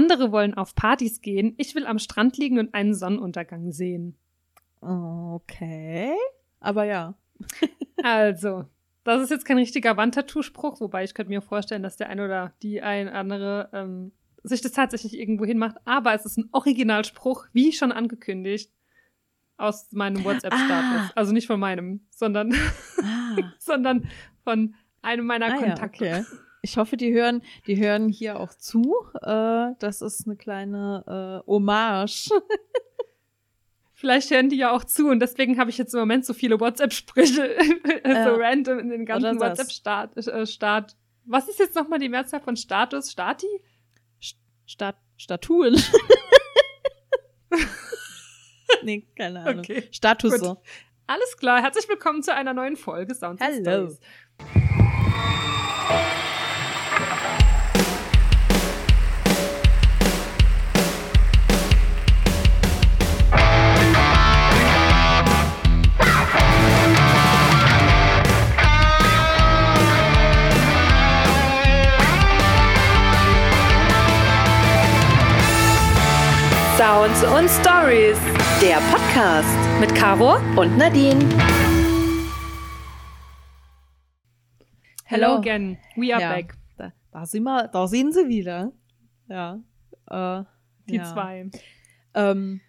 Andere wollen auf Partys gehen. Ich will am Strand liegen und einen Sonnenuntergang sehen. Okay. Aber ja. Also, das ist jetzt kein richtiger Wandtattoo-Spruch, wobei ich könnte mir vorstellen, dass der eine oder die ein andere ähm, sich das tatsächlich irgendwo hinmacht. Aber es ist ein Originalspruch, wie schon angekündigt, aus meinem WhatsApp-Status. Ah. Also nicht von meinem, sondern, Ah. sondern von einem meiner Ah, ja, Kontakte. okay. Ich hoffe, die hören, die hören hier auch zu. Äh, das ist eine kleine äh, Hommage. Vielleicht hören die ja auch zu und deswegen habe ich jetzt im Moment so viele WhatsApp-Sprüche so Ja. random in den ganzen. WhatsApp-Start. Äh, Start. Was ist jetzt nochmal die Mehrzahl von Status? Stati? Stat Statuen. nee, keine Ahnung. Okay. Status Gut. so. Alles klar, herzlich willkommen zu einer neuen Folge Sounds Hello. Sounds und Stories. Der Podcast Mit Caro? und Nadine. Hello again. We are Ja. back. Da, da, sind wir, da sind sie wieder. Ja. Äh, Die ja. zwei. Ähm,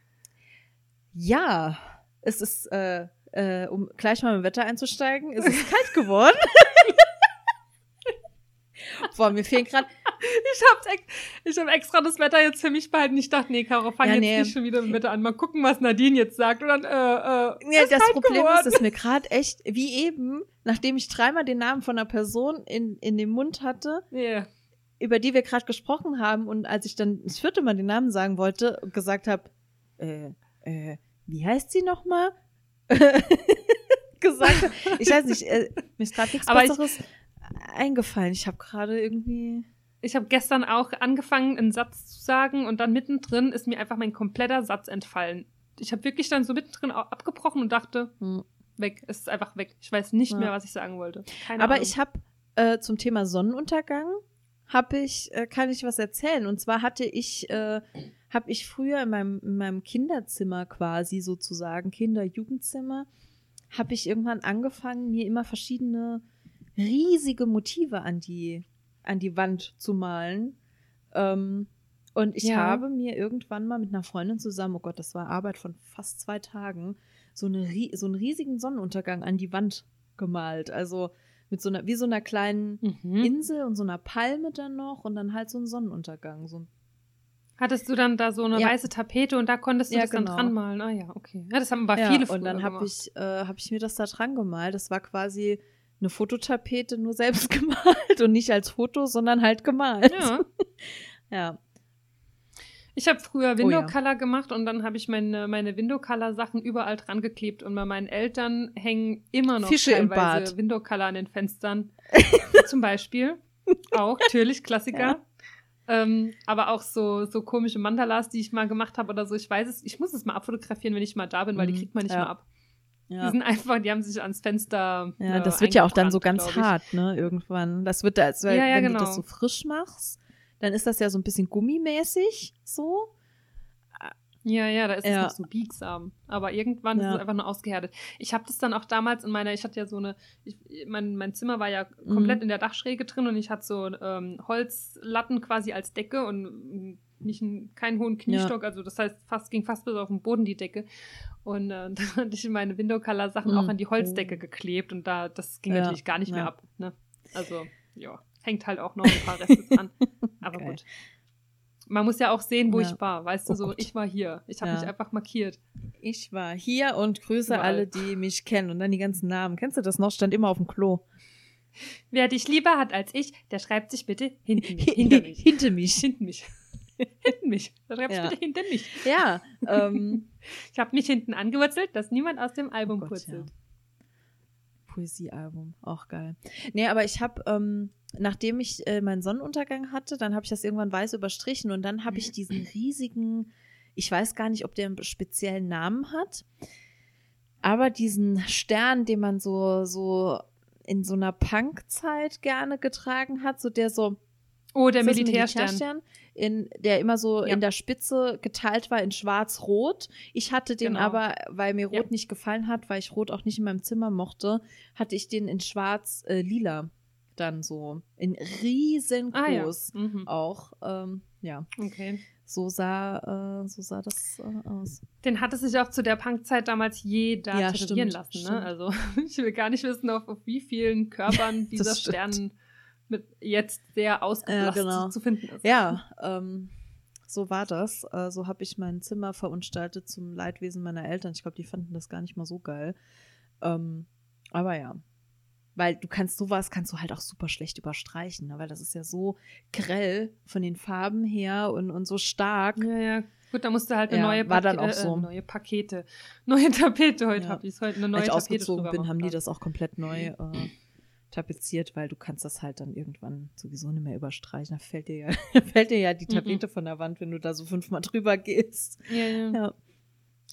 ja, es ist, äh, äh, um gleich mal im Wetter einzusteigen, es ist kalt geworden. Boah, mir fehlen gerade. Ich habe ich hab extra das Wetter jetzt für mich behalten. Ich dachte, nee, Caro, fang Ja, jetzt nee. nicht schon wieder mit Wetter an. Mal gucken, was Nadine jetzt sagt. Und dann, äh, äh, Ja, ist das Problem geworden. ist, dass mir gerade echt, wie eben, nachdem ich dreimal den Namen von einer Person in, in dem Mund hatte, Yeah. über die wir gerade gesprochen haben und als ich dann das vierte Mal den Namen sagen wollte gesagt habe, äh, äh, wie heißt sie nochmal? gesagt ich weiß nicht, äh, mir ist gerade nichts Aber ich- Besseres eingefallen. Ich habe gerade irgendwie Ich habe gestern auch angefangen, einen Satz zu sagen und dann mittendrin ist mir einfach mein kompletter Satz entfallen. Ich habe wirklich dann so mittendrin au- abgebrochen und dachte, hm. weg, es ist einfach weg. Ich weiß nicht Ja. mehr, was ich sagen wollte. Keine Aber Ahnung. ich habe äh, zum Thema Sonnenuntergang habe ich äh, kann ich was erzählen und zwar hatte ich äh, habe ich früher in meinem in meinem Kinderzimmer quasi sozusagen Kinder-Jugendzimmer habe ich irgendwann angefangen mir immer verschiedene riesige Motive an die an die Wand zu malen ähm, und ich Ja. habe mir irgendwann mal mit einer Freundin zusammen, oh Gott, das war Arbeit von fast zwei Tagen, so, eine, so einen riesigen Sonnenuntergang an die Wand gemalt. Also mit so einer, wie so einer kleinen Mhm. Insel und so einer Palme dann noch und dann halt so ein Sonnenuntergang. So ein Hattest du dann da so eine Ja. weiße Tapete und da konntest du Ja, das dann genau. dran malen? Ah ja, okay. Ja, das haben aber ja, viele Und dann habe ich, äh, hab ich mir das da dran gemalt. Das war quasi eine Fototapete, nur selbst gemalt und nicht als Foto, sondern halt gemalt. Ja. ja. Ich habe früher Oh Window ja. Color gemacht und dann habe ich meine, meine Window Color Sachen überall dran geklebt und bei meinen Eltern hängen immer noch Fische im teilweise Bad. Window Color an den Fenstern. Zum Beispiel. Auch, natürlich, Klassiker. Ja. Ähm, aber auch so, so komische Mandalas, die ich mal gemacht habe oder so. Ich weiß es, ich muss es mal abfotografieren, wenn ich mal da bin, weil die Mhm, kriegt man nicht ja. mehr ab. Die Ja. sind einfach, die haben sich ans Fenster. Ja, äh, das wird ja auch dann so ganz hart, ne, irgendwann. Das wird da, als weil, Ja, ja, wenn genau. du das so frisch machst, dann ist das ja so ein bisschen gummimäßig, so. Ja, ja, da ist Ja. es noch so biegsam. Aber irgendwann ist Ja. es einfach nur ausgehärtet. Ich habe das dann auch damals in meiner, ich hatte ja so eine, ich, mein, mein Zimmer war ja komplett Mhm. in der Dachschräge drin und ich hatte so ähm, Holzlatten quasi als Decke und mm, nicht einen, keinen hohen Kniestock, also das heißt, fast ging fast bis auf den Boden die Decke. Und äh, dann hatte ich meine Window Color Sachen Mhm. auch an die Holzdecke geklebt und da, das ging Ja, natürlich gar nicht mehr ja. ab. Ne? Also, ja, hängt halt auch noch ein paar Reste dran. Aber Okay. gut. Man muss ja auch sehen, wo Ja. ich war. Weißt du, Oh so, Gott. ich war hier. Ich habe Ja. mich einfach markiert. Ich war hier und grüße Überall. alle, die mich kennen und dann die ganzen Namen. Kennst du das noch? Stand immer auf dem Klo. Wer dich lieber hat als ich, der schreibt sich bitte hinten mich. Hinter mich. Hinter mich. Hinten mich. Hinten mich. Der schreibt Ja. bitte hinter mich. Ja, ähm, Ich habe mich hinten angewurzelt, dass niemand aus dem Album Oh Gott, purzelt. Poesiealbum, auch geil. Nee, aber ich habe, ähm, nachdem ich äh, meinen Sonnenuntergang hatte, dann habe ich das irgendwann weiß überstrichen und dann habe ich diesen riesigen, ich weiß gar nicht, ob der einen speziellen Namen hat, aber diesen Stern, den man so, so in so einer Punkzeit gerne getragen hat, so der so Oh, der Militärstern. Militärstern, in, der immer so Ja. in der Spitze geteilt war in schwarz-rot. Ich hatte den Genau. aber, weil mir Rot Ja. nicht gefallen hat, weil ich Rot auch nicht in meinem Zimmer mochte, hatte ich den in schwarz-lila dann so. In riesengroß Ah, ja. Mhm. auch. Ähm, ja, Okay. so sah, äh, so sah das äh, aus. Den hatte sich auch zu der Punkzeit damals jeder Ja, tätowieren lassen. stimmt. Ne? Also ich will gar nicht wissen, auf, auf wie vielen Körpern dieser. Stern mit jetzt sehr ausgeblasst genau. zu finden ist. Ja, ähm, so war das. Äh, so habe ich mein Zimmer verunstaltet zum Leidwesen meiner Eltern. Ich glaube, die fanden das gar nicht mal so geil. Ähm, aber ja. Weil du kannst sowas, kannst du halt auch super schlecht überstreichen, ne? weil das ist ja so grell von den Farben her und, und so stark. Ja, ja. Gut, da musste halt eine Ja, neue, war dann Pake- auch so. äh, neue Pakete. Neue Tapete heute Ja. habe ich heute eine neue Als ich Tapete ausgezogen bin, haben die das auch komplett neu äh, tapeziert, weil du kannst das halt dann irgendwann sowieso nicht mehr überstreichen. Da fällt dir ja, fällt dir ja die Mhm. Tapete von der Wand, wenn du da so fünfmal drüber gehst. Ja, ja. Ja.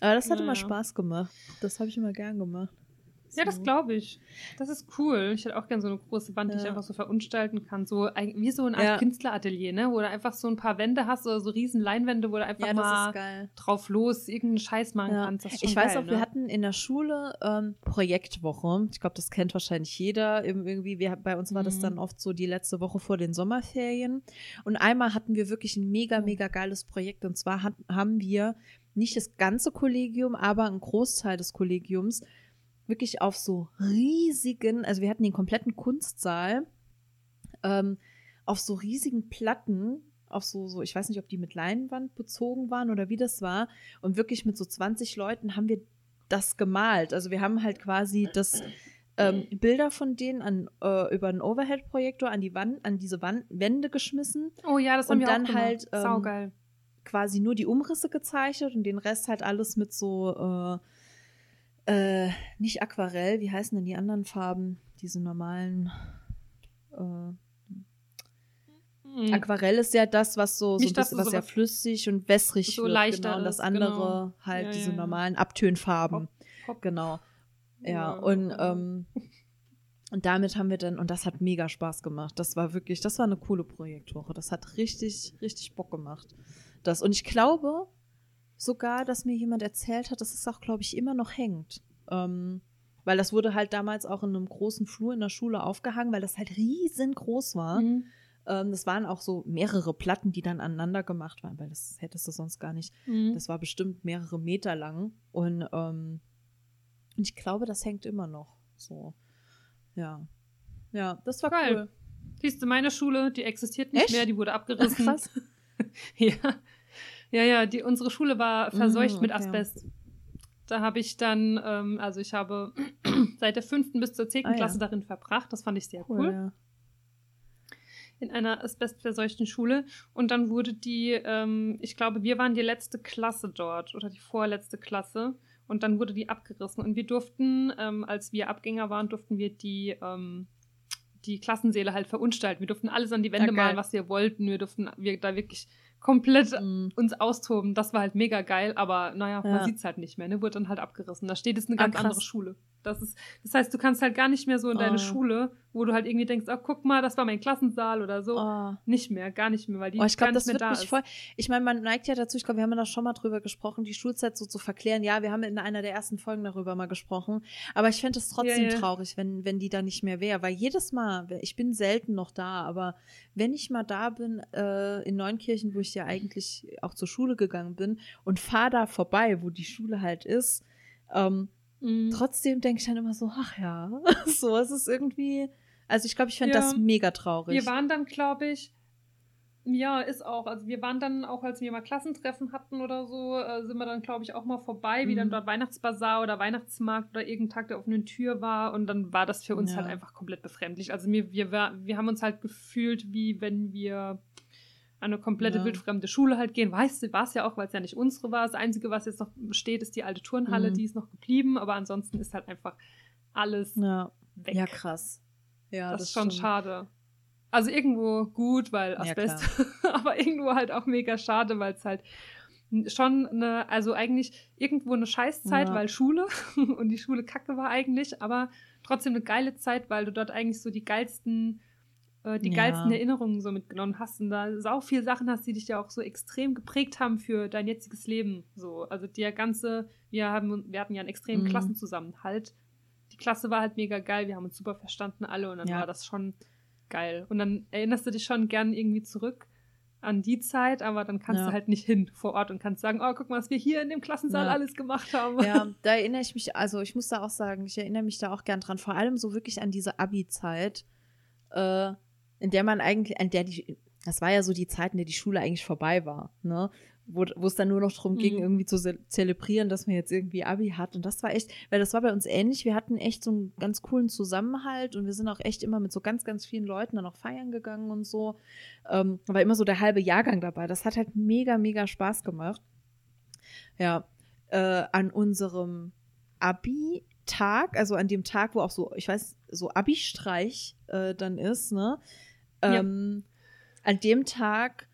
Aber das hat Ja, immer. Spaß gemacht. Das habe ich immer gern gemacht. Ja, das glaube ich. Das ist cool. Ich hätte auch gerne so eine große Wand, die ich Ja. einfach so verunstalten kann. So ein- wie so eine Art Ja. Künstleratelier, ne? Wo du einfach so ein paar Wände hast oder so riesen Leinwände, wo du einfach Ja, das mal drauf los irgendeinen Scheiß machen Ja. kannst. Das ist schon Ich weiß geil, auch, wir ne? hatten in der Schule ähm, Projektwoche. Ich glaube, das kennt wahrscheinlich jeder. Irgendwie, wir, bei uns war das Mhm. dann oft so die letzte Woche vor den Sommerferien. Und einmal hatten wir wirklich ein mega, mega geiles Projekt. Und zwar hat, haben wir nicht das ganze Kollegium, aber einen Großteil des Kollegiums wirklich auf so riesigen, also wir hatten den kompletten Kunstsaal ähm, auf so riesigen Platten, auf so, so, ich weiß nicht, ob die mit Leinwand bezogen waren oder wie das war. Und wirklich mit so 20 Leuten haben wir das gemalt. Also wir haben halt quasi das ähm, Bilder von denen an, äh, über einen Overhead-Projektor an die Wand, an diese Wand, Wände geschmissen, Oh ja, das und haben wir dann auch gemacht. halt, ähm, Saugeil. quasi nur die Umrisse gezeichnet und den Rest halt alles mit so, äh, äh, nicht Aquarell, wie heißen denn die anderen Farben? Diese normalen, äh, Mhm. Aquarell ist ja das, was so, so Nicht, bisschen, was ja flüssig und wässrig so wird. leichter genau. Und das andere genau. halt Ja, diese ja, normalen Abtönfarben. Hopp. Genau. Ja, Ja. und, ähm, und damit haben wir dann, und das hat mega Spaß gemacht. Das war wirklich, das war eine coole Projektwoche. Das hat richtig, richtig Bock gemacht. Das, und ich glaube sogar, dass mir jemand erzählt hat, dass es auch, glaube ich, immer noch hängt. Ähm, weil das wurde halt damals auch in einem großen Flur in der Schule aufgehangen, weil das halt riesengroß war. Mhm. Ähm, das waren auch so mehrere Platten, die dann aneinander gemacht waren, weil das hättest du sonst gar nicht. Mhm. Das war bestimmt mehrere Meter lang. Und, ähm, ich glaube, das hängt immer noch. So. Ja. Ja, das war Geil. cool. Siehst du, meine Schule, die existiert nicht Echt? mehr, die wurde abgerissen. Krass. ja. Ja, ja, die, unsere Schule war verseucht Mhm, mit okay. Asbest. Da habe ich dann, ähm, also ich habe seit der fünften bis zur zehnten Ah, ja. Klasse darin verbracht. Das fand ich sehr cool. Cool, ja. In einer asbestverseuchten Schule. Und dann wurde die, ähm, ich glaube, wir waren die letzte Klasse dort oder die vorletzte Klasse. Und dann wurde die abgerissen. Und wir durften, ähm, als wir Abgänger waren, durften wir die, ähm, die Klassensäle halt verunstalten. Wir durften alles an die Wände Ja, malen, was wir wollten. Wir durften wir da wirklich komplett Mhm. uns austoben. Das war halt mega geil, aber naja, Ja. man sieht's halt nicht mehr, ne? Wurde dann halt abgerissen. Da steht jetzt eine Ah, ganz krass. andere Schule. Das ist, das heißt, du kannst halt gar nicht mehr so in deine Oh. Schule, wo du halt irgendwie denkst, ach, guck mal, das war mein Klassensaal oder so. Oh. Nicht mehr, gar nicht mehr, weil die Oh, ich nicht das mehr wird da mich ist. voll. Ich meine, man neigt ja dazu, ich glaube, wir haben ja da schon mal drüber gesprochen, die Schulzeit so zu verklären. Ja, wir haben in einer der ersten Folgen darüber mal gesprochen. Aber ich fände es trotzdem Ja, ja. traurig, wenn, wenn die da nicht mehr wäre. Weil jedes Mal, ich bin selten noch da, aber wenn ich mal da bin, äh, in Neunkirchen, wo ich ja eigentlich auch zur Schule gegangen bin, und fahre da vorbei, wo die Schule halt ist, ähm, Mhm. trotzdem denke ich dann immer so, ach ja, so, es ist irgendwie. Also ich glaube, ich fände Ja. das mega traurig. Wir waren dann, glaube ich, ja, ist auch. Also wir waren dann auch, als wir mal Klassentreffen hatten oder so, äh, sind wir dann, glaube ich, auch mal vorbei, wie dann Mhm. dort Weihnachtsbazar oder Weihnachtsmarkt oder irgendein Tag der offenen Tür war. Und dann war das für uns Ja. halt einfach komplett befremdlich. Also wir, wir, wir haben uns halt gefühlt, wie wenn wir an eine komplette Ja. wildfremde Schule halt gehen. Weißt du, war es ja auch, weil es ja nicht unsere war. Das Einzige, was jetzt noch steht, ist die alte Turnhalle, Mhm. die ist noch geblieben, aber ansonsten ist halt einfach alles ja. weg. ja, krass. Ja, das, ist schon stimmt. schade. Also irgendwo gut, weil Ja, Asbest, aber irgendwo halt auch mega schade, weil es halt schon eine, also eigentlich irgendwo eine Scheißzeit, Ja. weil Schule und die Schule kacke war eigentlich, aber trotzdem eine geile Zeit, weil du dort eigentlich so die geilsten äh, die Ja. geilsten Erinnerungen so mitgenommen hast und da sau viele Sachen hast, die dich ja auch so extrem geprägt haben für dein jetziges Leben. So, also der ganze, wir haben, wir hatten ja einen extremen Mhm. Klassenzusammenhalt. Die Klasse war halt mega geil, wir haben uns super verstanden alle und dann Ja. war das schon geil. Und dann erinnerst du dich schon gern irgendwie zurück an die Zeit, aber dann kannst Ja. du halt nicht hin vor Ort und kannst sagen, oh, guck mal, was wir hier in dem Klassensaal Ja. alles gemacht haben. Ja, da erinnere ich mich, also ich muss da auch sagen, ich erinnere mich da auch gern dran, vor allem so wirklich an diese Abi-Zeit, äh, in der man eigentlich, an der die, das war ja so die Zeit, in der die Schule eigentlich vorbei war, ne? Wo, wo es dann nur noch darum ging, Mhm. irgendwie zu ze- zelebrieren, dass man jetzt irgendwie Abi hat. Und das war echt, weil das war bei uns ähnlich. Wir hatten echt so einen ganz coolen Zusammenhalt und wir sind auch echt immer mit so ganz, ganz vielen Leuten dann auch feiern gegangen und so. Ähm, da war immer so der halbe Jahrgang dabei. Das hat halt mega, mega Spaß gemacht. Ja, äh, an unserem Abi-Tag, also an dem Tag, wo auch so, ich weiß, so Abi-Streich äh, dann ist, ne? Ja. Ähm, An dem Tag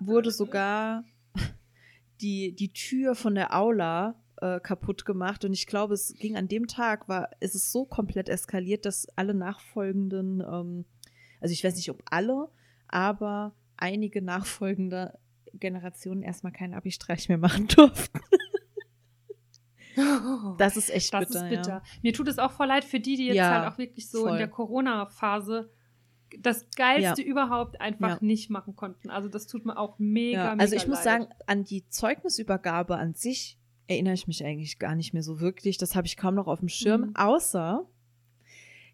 wurde sogar die, die Tür von der Aula äh, kaputt gemacht und ich glaube, es ging an dem Tag, war, es ist so komplett eskaliert, dass alle nachfolgenden, ähm, also ich weiß nicht, ob alle, aber einige nachfolgende Generationen erstmal keinen Abi-Streich mehr machen durften. Das ist echt Das bitter. ist bitter. Ja. Mir tut es auch voll leid für die, die jetzt Ja, halt auch wirklich so voll. in der Corona-Phase das Geilste überhaupt einfach Ja. nicht machen konnten. Also das tut mir auch mega, Ja, mega also ich muss leid. sagen, an die Zeugnisübergabe an sich erinnere ich mich eigentlich gar nicht mehr so wirklich. Das habe ich kaum noch auf dem Schirm, Mhm. außer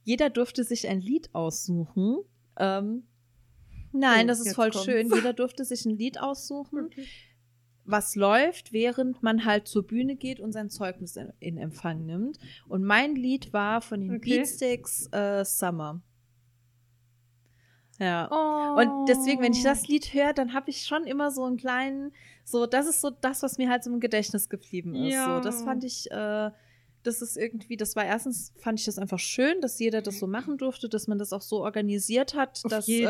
jeder durfte sich ein Lied aussuchen. Ähm, nein, Oh, das ist voll kommt's. schön. Jeder durfte sich ein Lied aussuchen, Okay. was läuft, während man halt zur Bühne geht und sein Zeugnis in, in Empfang nimmt. Und mein Lied war von den Okay. Beatsticks äh, Summer. Ja. Oh. Und deswegen, wenn ich das Lied höre, dann habe ich schon immer so einen kleinen, so, das ist so das, was mir halt so im Gedächtnis geblieben ist. Ja. So, das fand ich, äh, das ist irgendwie, das war erstens, fand ich das einfach schön, dass jeder das so machen durfte, dass man das auch so organisiert hat, Auf dass, äh,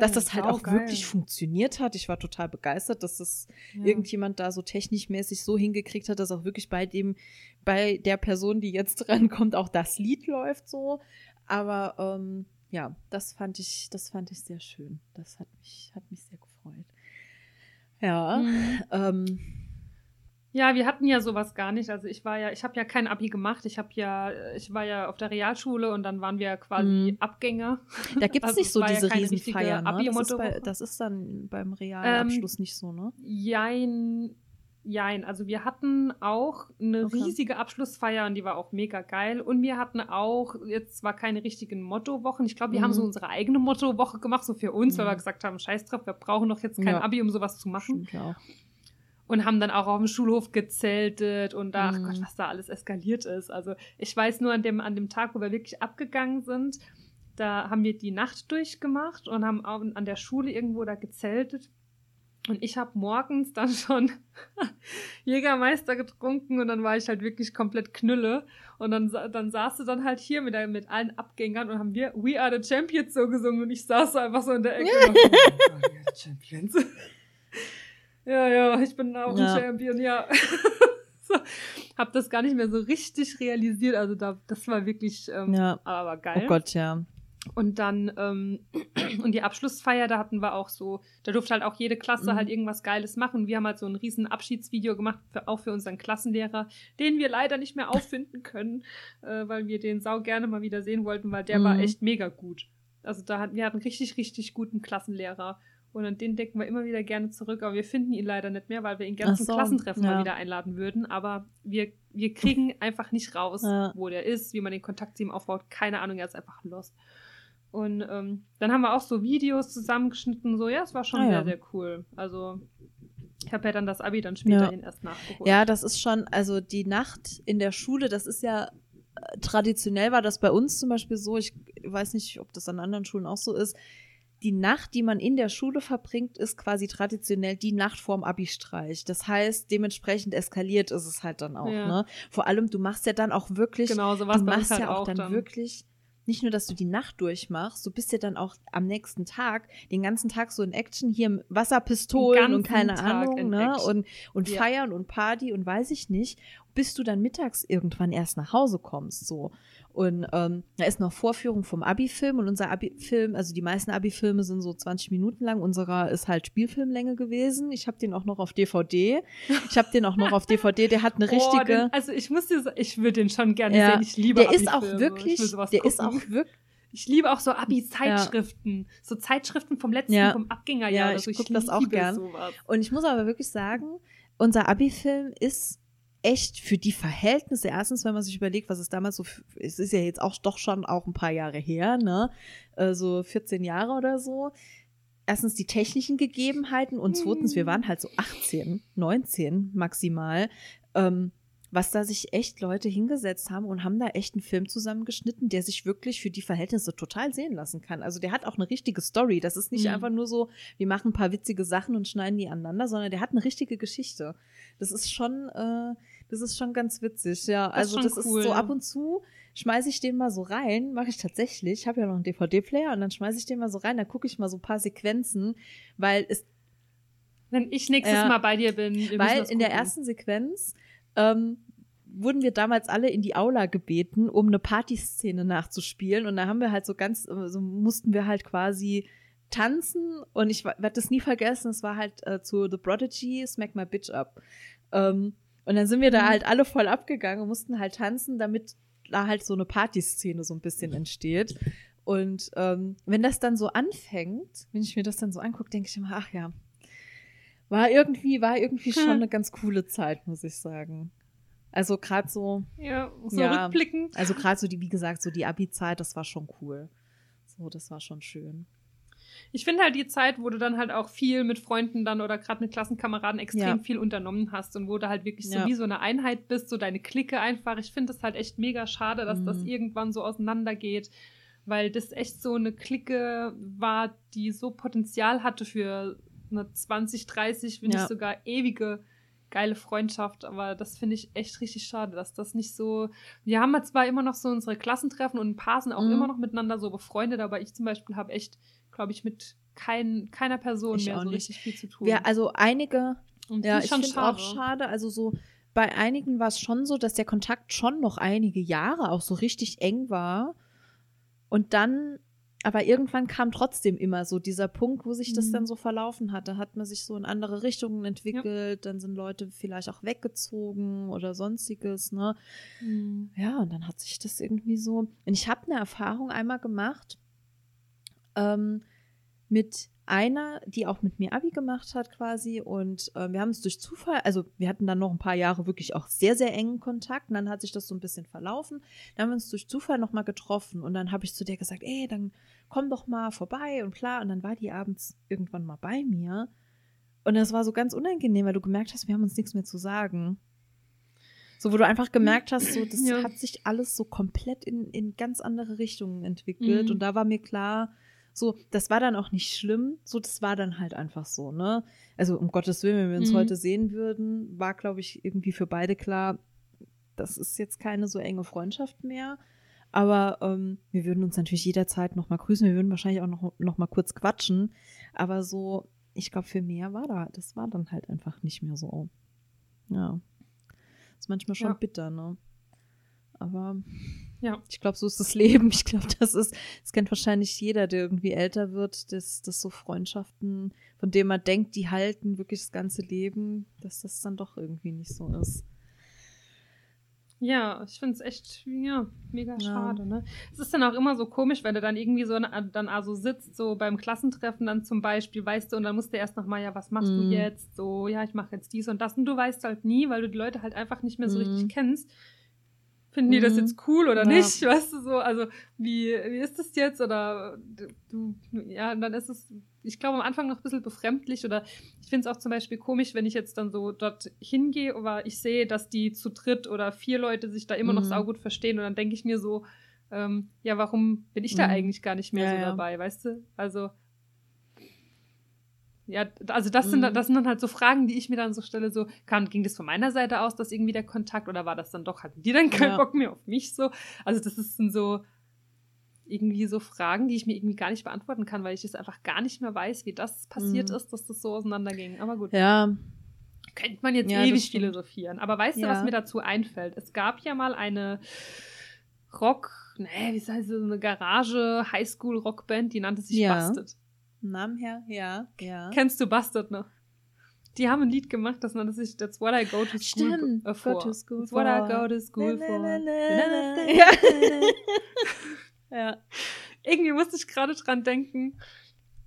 dass das halt auch Saugeil. wirklich funktioniert hat. Ich war total begeistert, dass das Ja. irgendjemand da so technischmäßig so hingekriegt hat, dass auch wirklich bei dem, bei der Person, die jetzt drankommt, auch das Lied läuft so. Aber ähm, ja, das fand ich, das fand ich sehr schön. Das hat mich, hat mich sehr gefreut. Ja. Mhm. Ähm, Ja, wir hatten ja sowas gar nicht. Also ich war ja, ich habe ja kein Abi gemacht. Ich habe ja, ich war ja auf der Realschule und dann waren wir quasi Mhm. Abgänger. da gibt es Also nicht es so war ja diese keine Riesenfeier. Ne? Das, ist bei, das ist dann beim Ähm, Realabschluss nicht so, ne? Jein, jein. Also wir hatten auch eine Okay. riesige Abschlussfeier und die war auch mega geil. Und wir hatten auch jetzt zwar keine richtigen Mottowochen. Ich glaube, wir Mhm. haben so unsere eigene Mottowoche gemacht, so für uns, weil Mhm. wir gesagt haben, scheiß drauf, wir brauchen doch jetzt kein Ja. Abi, um sowas zu machen. Ja. Und haben dann auch auf dem Schulhof gezeltet und da, ach Mhm. Gott, was da alles eskaliert ist. Also ich weiß nur an dem, an dem Tag, wo wir wirklich abgegangen sind, da haben wir die Nacht durchgemacht und haben auch an der Schule irgendwo da gezeltet. Und ich habe morgens dann schon Jägermeister getrunken und dann war ich halt wirklich komplett knülle. Und dann, dann saß du dann halt hier mit, der- mit allen Abgängern und haben wir We Are the Champions so gesungen und ich saß so einfach so in der Ecke. und dachte, oh Gott, We Are the Champions. ja, ja, ich bin auch Ja. ein Champion, ja. so, hab das gar nicht mehr so richtig realisiert. Also da, das war wirklich ähm, Ja. aber geil. Oh Gott, ja. Und dann, ähm, und die Abschlussfeier, da hatten wir auch so, da durfte halt auch jede Klasse Mhm. halt irgendwas Geiles machen. Wir haben halt so ein riesen Abschiedsvideo gemacht, für, auch für unseren Klassenlehrer, den wir leider nicht mehr auffinden können, äh, weil wir den sau gerne mal wieder sehen wollten, weil der war Mhm. echt mega gut. Also da hatten wir hatten einen richtig, richtig guten Klassenlehrer. Und an den denken wir immer wieder gerne zurück, aber wir finden ihn leider nicht mehr, weil wir ihn gerne Ach zum so, Klassentreffen ja. mal wieder einladen würden. Aber wir, wir kriegen einfach nicht raus, Ja. wo der ist, wie man den Kontakt zu ihm aufbaut. Keine Ahnung, er ist einfach lost. Und ähm, dann haben wir auch so Videos zusammengeschnitten. So, ja, es war schon Ah, sehr, ja. sehr cool. Also, ich habe ja dann das Abi dann späterhin erst nachgeholt. Ja, das ist schon, also die Nacht in der Schule, das ist ja äh, traditionell war das bei uns zum Beispiel so, ich weiß nicht, ob das an anderen Schulen auch so ist. Die Nacht, die man in der Schule verbringt, ist quasi traditionell die Nacht vorm Abi-Streich. Das heißt, dementsprechend eskaliert ist es halt dann auch, Ja. ne? Vor allem, du machst ja dann auch wirklich, genau, so was du machst halt ja auch, auch dann, dann. wirklich nicht nur, dass du die Nacht durchmachst, du bist ja dann auch am nächsten Tag den ganzen Tag so in Action hier Wasserpistolen Den und keine Tag Ahnung, ne? Und, und Ja. feiern und Party und weiß ich nicht. bis du dann mittags irgendwann erst nach Hause kommst, so. Und ähm, da ist noch Vorführung vom Abi-Film und unser Abi-Film, also die meisten Abi-Filme sind so 20 Minuten lang. Unserer ist halt Spielfilmlänge gewesen. Ich habe den auch noch auf DVD. Ich habe den auch noch auf DVD. Der hat eine Oh, richtige. den, also ich muss dir sagen, ich würde den schon gerne Ja, sehen. Ich liebe der ist auch wirklich, der ist gucken. auch wirklich, Ich liebe auch so Abi-Zeitschriften. So Zeitschriften vom letzten, Ja. vom Abgängerjahr Ja, ich so. guck das auch gern. Sowas. Und ich muss aber wirklich sagen, unser Abi-Film ist echt für die Verhältnisse, erstens, wenn man sich überlegt, was es damals so, es ist ja jetzt auch doch schon auch ein paar Jahre her, ne, äh, so 14 Jahre oder so. Erstens die technischen Gegebenheiten und zweitens, wir waren halt so 18, 19 maximal, ähm, was da sich echt Leute hingesetzt haben und haben da echt einen Film zusammengeschnitten, der sich wirklich für die Verhältnisse total sehen lassen kann. Also der hat auch eine richtige Story. Das ist nicht Mhm. einfach nur so, wir machen ein paar witzige Sachen und schneiden die aneinander, sondern der hat eine richtige Geschichte. Das ist schon, äh, das ist schon ganz witzig, ja. Das ist also cool, ist so ab und zu schmeiße ich den mal so rein, mache ich tatsächlich. Ich habe ja noch einen DVD-Player und dann schmeiße ich den mal so rein, dann gucke ich mal so ein paar Sequenzen, weil es Wenn ich nächstes Ja. Mal bei dir bin. weil in der ersten Sequenz ähm, wurden wir damals alle in die Aula gebeten, um eine Partyszene nachzuspielen. Und da haben wir halt so ganz, äh, so mussten wir halt quasi tanzen. Und ich werde das nie vergessen. Es war halt äh, zu The Prodigy, Smack My Bitch Up. Ähm, und dann sind wir da Mhm. halt alle voll abgegangen und mussten halt tanzen, damit da halt so eine Partyszene so ein bisschen entsteht. Und ähm, wenn das dann so anfängt, wenn ich mir das dann so angucke, denke ich immer, ach ja, war irgendwie, war irgendwie schon Hm. eine ganz coole Zeit, muss ich sagen. Also gerade so, Ja, so Ja. rückblickend. also gerade so die, wie gesagt, so die Abi-Zeit, das war schon cool. So, das war schon schön. Ich finde halt die Zeit, wo du dann halt auch viel mit Freunden dann oder gerade mit Klassenkameraden extrem Ja. viel unternommen hast und wo du halt wirklich so Ja. wie so eine Einheit bist, so deine Clique einfach. Ich finde das halt echt mega schade, dass das Mhm. irgendwann so auseinandergeht, weil das echt so eine Clique war, die so Potenzial hatte für eine 20, 30, wenn Ja. nicht sogar ewige geile Freundschaft, aber das finde ich echt richtig schade, dass das nicht so. Wir haben zwar immer noch so unsere Klassentreffen und ein paar sind auch Mhm. immer noch miteinander so befreundet, aber ich zum Beispiel habe echt, glaube ich, mit kein, keiner Person Ich mehr so nicht. richtig viel zu tun. Ja, also einige, und ja, das ich ist finde auch schade. Also so bei einigen war es schon so, dass der Kontakt schon noch einige Jahre auch so richtig eng war. Und dann, aber irgendwann kam trotzdem immer so dieser Punkt, wo sich das Mhm. dann so verlaufen hat. Da hat man sich so in andere Richtungen entwickelt, dann sind Leute vielleicht auch weggezogen oder sonstiges, ne? Mhm. Ja, und dann hat sich das irgendwie so. Und ich habe eine Erfahrung einmal gemacht ähm, mit einer, die auch mit mir Abi gemacht hat quasi. Und äh, wir haben es durch Zufall, also wir hatten dann noch ein paar Jahre wirklich auch sehr, sehr engen Kontakt. Und dann hat sich das so ein bisschen verlaufen. Dann haben wir uns durch Zufall nochmal getroffen. Und dann habe ich zu der gesagt, ey, dann komm doch mal vorbei und klar. Und dann war die abends irgendwann mal bei mir. Und das war so ganz unangenehm, weil du gemerkt hast, wir haben uns nichts mehr zu sagen. So, wo du einfach gemerkt hast, so, das Ja. hat sich alles so komplett in, in ganz andere Richtungen entwickelt. Mhm. Und da war mir klar, so, das war dann auch nicht schlimm. So, das war dann halt einfach so, ne? Also, um Gottes Willen, wenn wir uns Mhm. heute sehen würden, war, glaube ich, irgendwie für beide klar, das ist jetzt keine so enge Freundschaft mehr. Aber ähm, wir würden uns natürlich jederzeit noch mal grüßen. Wir würden wahrscheinlich auch noch, noch mal kurz quatschen. Aber so, ich glaube, für mehr war da, das war dann halt einfach nicht mehr so. Ja. Ist manchmal schon Ja. bitter, ne? Aber Ja. ich glaube, so ist das Leben. Ich glaube, das ist, das kennt wahrscheinlich jeder, der irgendwie älter wird, dass, dass so Freundschaften, von denen man denkt, die halten wirklich das ganze Leben, dass das dann doch irgendwie nicht so ist. Ja, ich finde es echt, ja, mega Ja. schade, ne? Es ist dann auch immer so komisch, wenn du dann irgendwie so na- dann also sitzt, so beim Klassentreffen dann zum Beispiel, weißt du, und dann musst du erst nochmal, ja, was machst Mhm. du jetzt? So, ja, ich mache jetzt dies und das. Und du weißt halt nie, weil du die Leute halt einfach nicht mehr so Mhm. richtig kennst. Finden die das Mhm. jetzt cool oder Ja. nicht? Weißt du so, also wie, wie ist das jetzt? Oder du, ja, dann ist es, ich glaube, am Anfang noch ein bisschen befremdlich oder ich finde es auch zum Beispiel komisch, wenn ich jetzt dann so dort hingehe, aber ich sehe, dass die zu dritt oder vier Leute sich da immer noch Mhm. saugut verstehen und dann denke ich mir so, ähm, ja, warum bin ich da Mhm. eigentlich gar nicht mehr Ja, so ja. dabei, weißt du? Also ja, also das sind, Mhm. das sind dann halt so Fragen, die ich mir dann so stelle, so, kam, ging das von meiner Seite aus, dass irgendwie der Kontakt, oder war das dann doch, hatten die dann keinen Ja. Bock mehr auf mich so? Also das ist sind so irgendwie so Fragen, die ich mir irgendwie gar nicht beantworten kann, weil ich es einfach gar nicht mehr weiß, wie das passiert Mhm. ist, dass das so auseinanderging. Aber gut. Ja, könnte man jetzt Ja, ewig philosophieren. Aber weißt du, Ja. was mir dazu einfällt? Es gab ja mal eine Rock, nee, wie heißt so eine Garage Highschool Rockband, die nannte sich Ja. Busted. Namen her? Ja, ja. Kennst du Busted noch? Die haben ein Lied gemacht, das nannte sich That's What I Go to School Stimmt, äh, for. go to school That's what I for. go to school Na, for. na, na, na, Ja. Ja. Irgendwie musste ich gerade dran denken.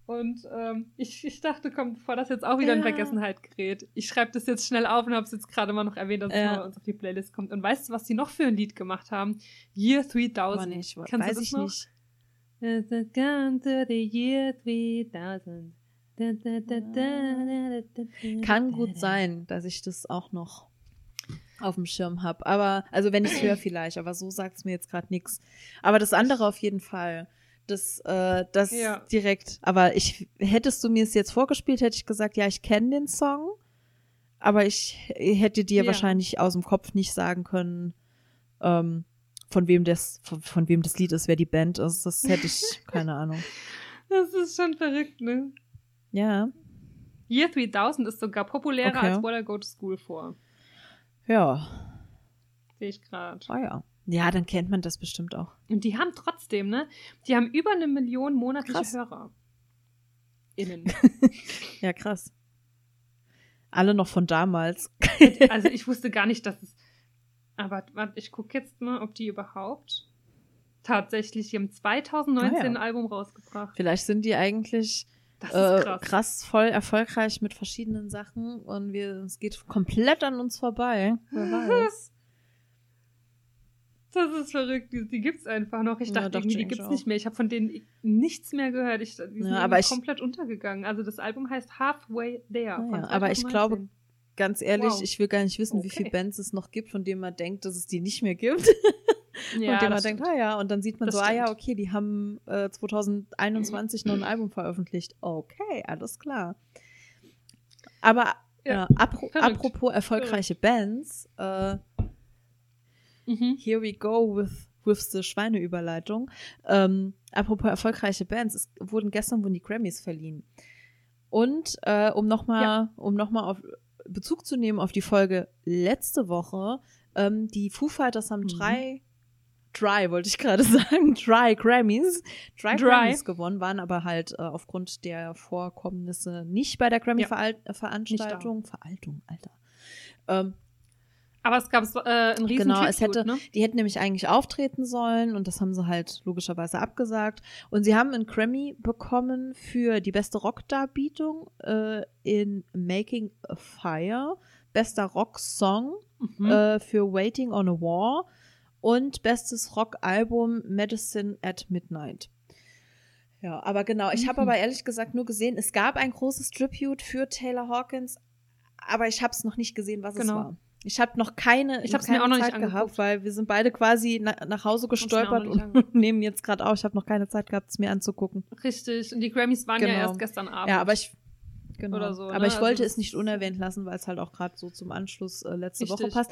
Und ähm, ich, ich dachte, komm, bevor das jetzt auch wieder in Ja. Vergessenheit gerät, ich schreibe das jetzt schnell auf und habe es jetzt gerade mal noch erwähnt, dass es Ja. mal bei uns auf die Playlist kommt. Und weißt du, was die noch für ein Lied gemacht haben? Year 3000. Aber nicht, Kennst du weiß das ich noch? nicht. It's gun to the year 3000. Da, da, da, da, da, da, da, Kann gut sein, dass ich das auch noch auf dem Schirm habe. Aber, also wenn ich es höre vielleicht, aber so sagt es mir jetzt gerade nichts. Aber das andere auf jeden Fall. Das, äh, das Ja. direkt. Aber ich, hättest du mir es jetzt vorgespielt, hätte ich gesagt, ja, ich kenne den Song. Aber ich hätte dir Ja. wahrscheinlich aus dem Kopf nicht sagen können, ähm, von wem das, von, von wem das Lied ist, wer die Band ist. Das hätte ich, keine Ahnung. Das ist schon verrückt, ne? Ja, Year 3000 ist sogar populärer Okay. als What I Go to School for. ja, Sehe ich gerade. ah ja. Ja, dann kennt man das bestimmt auch. Und die haben trotzdem, ne? Die haben über eine Million monatliche Krass. Hörer. Innen. Ja, krass. Alle noch von damals. Also ich wusste gar nicht, dass es. Aber warte, ich gucke jetzt mal, ob die überhaupt tatsächlich, die haben 2019 Ah, ja. ein Album rausgebracht. Vielleicht sind die eigentlich äh, krass. krass. voll erfolgreich mit verschiedenen Sachen und wir, es geht komplett an uns vorbei. Wer weiß. Das ist verrückt. Die, die gibt's einfach noch. Ich Ja, dachte dachte irgendwie, die gibt's auch. nicht mehr. Ich habe von denen nichts mehr gehört. Ich, die sind Ja, aber ich- komplett untergegangen. Also das Album heißt Halfway There. Ah, ja, aber ich 2019. glaube, Ganz ehrlich, Wow. ich will gar nicht wissen, wie viele Okay. Bands es noch gibt, von denen man denkt, dass es die nicht mehr gibt. ja, und dem man denkt, stimmt. ah ja, und dann sieht man Das so, ah ja, stimmt. okay, die haben äh, 2021 noch ein Album veröffentlicht. Okay, alles klar. Aber Ja, ja, apro verrückt. apropos erfolgreiche Bands, äh, Mhm. here we go with, with the Schweineüberleitung. Ähm, apropos erfolgreiche Bands, es wurden gestern wurden die Grammys verliehen. Und äh, um nochmal Ja. um noch mal auf Bezug zu nehmen auf die Folge letzte Woche, ähm, die Foo Fighters haben Mhm. drei, drei wollte ich gerade sagen, drei Grammys, drei Drei. Grammys gewonnen, waren aber halt äh, aufgrund der Vorkommnisse nicht bei der Grammy-Veranstaltung. Veraltung, Alter. Ähm, Aber es gab äh, einen riesen Genau, es hätte, ne? die hätten nämlich eigentlich auftreten sollen und das haben sie halt logischerweise abgesagt. Und sie haben einen Grammy bekommen für die beste Rockdarbietung äh, in Making a Fire, bester Rocksong Mhm. äh, für Waiting on a War und bestes Rockalbum Medicine at Midnight. Ja, aber genau, ich habe Mhm. aber ehrlich gesagt nur gesehen, es gab ein großes Tribute für Taylor Hawkins, aber ich habe es noch nicht gesehen, was es Genau. war. Ich habe noch keine, Ich noch hab's mir auch noch nicht Zeit gehabt, angeguckt. weil wir sind beide quasi na, nach Hause gestolpert nicht und nehmen jetzt gerade auf. Ich habe noch keine Zeit gehabt, es mir anzugucken. Richtig. Und die Grammys waren ja Genau. erst gestern Abend. Ja, aber ich genau. So, aber ne? ich wollte Also es nicht unerwähnt lassen, weil es halt auch gerade so zum Anschluss äh, letzte Woche Richtig. passt.